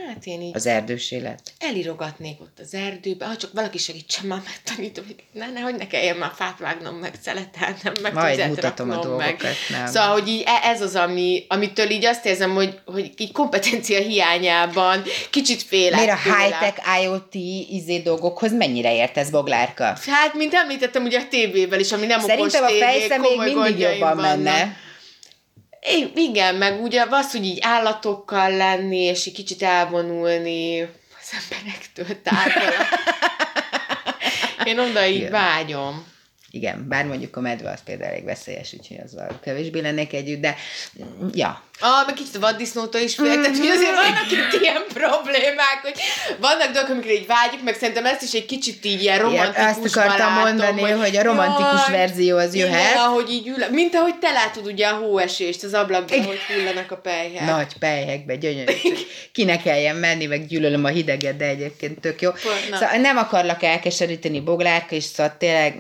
A: hát én így
B: Az erdős élet.
A: elirogatnék ott az erdőbe, ha csak valaki segítsen már megtanítom, hogy ne, nehogy ne kelljen már fát vágnom, meg szeletelnem, meg
B: Majd mutatom a
A: raknom, meg.
B: dolgokat, nem.
A: Szóval, hogy így e- ez az, ami, amitől így azt érzem, hogy, hogy így kompetencia hiányában kicsit félek
B: Miért a high-tech IoT izé dolgokhoz mennyire értesz, Boglárka?
A: Hát, mint említettem, ugye a tévével is, ami nem
B: Szerintem a
A: okos tévé,
B: fejsze még mindig jobban
A: vannak. I- Igen, meg ugye az, hogy így állatokkal lenni, és egy kicsit elvonulni az emberektől távol. (laughs) Én oda így
B: Igen.
A: vágyom.
B: Igen, bár mondjuk a medve az például elég veszélyes, úgyhogy azzal kevésbé lennék együtt, de ja.
A: Ah, meg kicsit a vaddisznótól is félek, tehát hogy azért vannak itt ilyen problémák, hogy vannak dolgok, amikre így vágyjuk, meg szerintem ezt is egy kicsit így ilyen romantikus
B: azt akartam mondani, hogy a romantikus verzió az jöhet.
A: Igen, ahogy így ül, mint ahogy te látod ugye a hóesést az ablakban, hogy hullanak a pelyhek.
B: Nagy pelyhekbe, gyönyörű. Ki ne kelljen menni, meg gyűlölöm a hideget, de egyébként tök jó.
A: Na.
B: Szóval nem akarlak elkeseríteni Boglárka, és szóval tényleg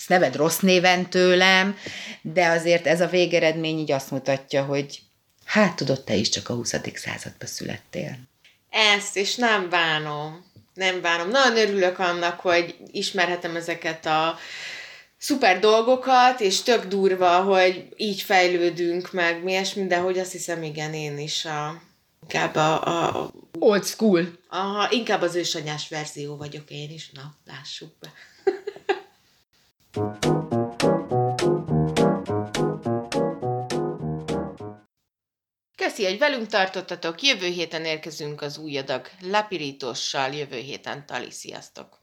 B: ezt neved rossz néven tőlem, de azért ez a végeredmény így azt mutatja, hogy hát tudod, te is csak a 20. században születtél.
A: Ezt, és nem bánom. Nem bánom. Nagyon örülök annak, hogy ismerhetem ezeket a szuper dolgokat, és tök durva, hogy így fejlődünk meg, mi ilyesmi, de hogy azt hiszem, igen, én is a, inkább a, a,
B: Old school.
A: a, inkább az ősanyás verzió vagyok én is, na, lássuk be. (laughs) Köszi, hogy velünk tartottatok. Jövő héten érkezünk az új adag Lapirítossal. Jövő héten Tali, sziasztok!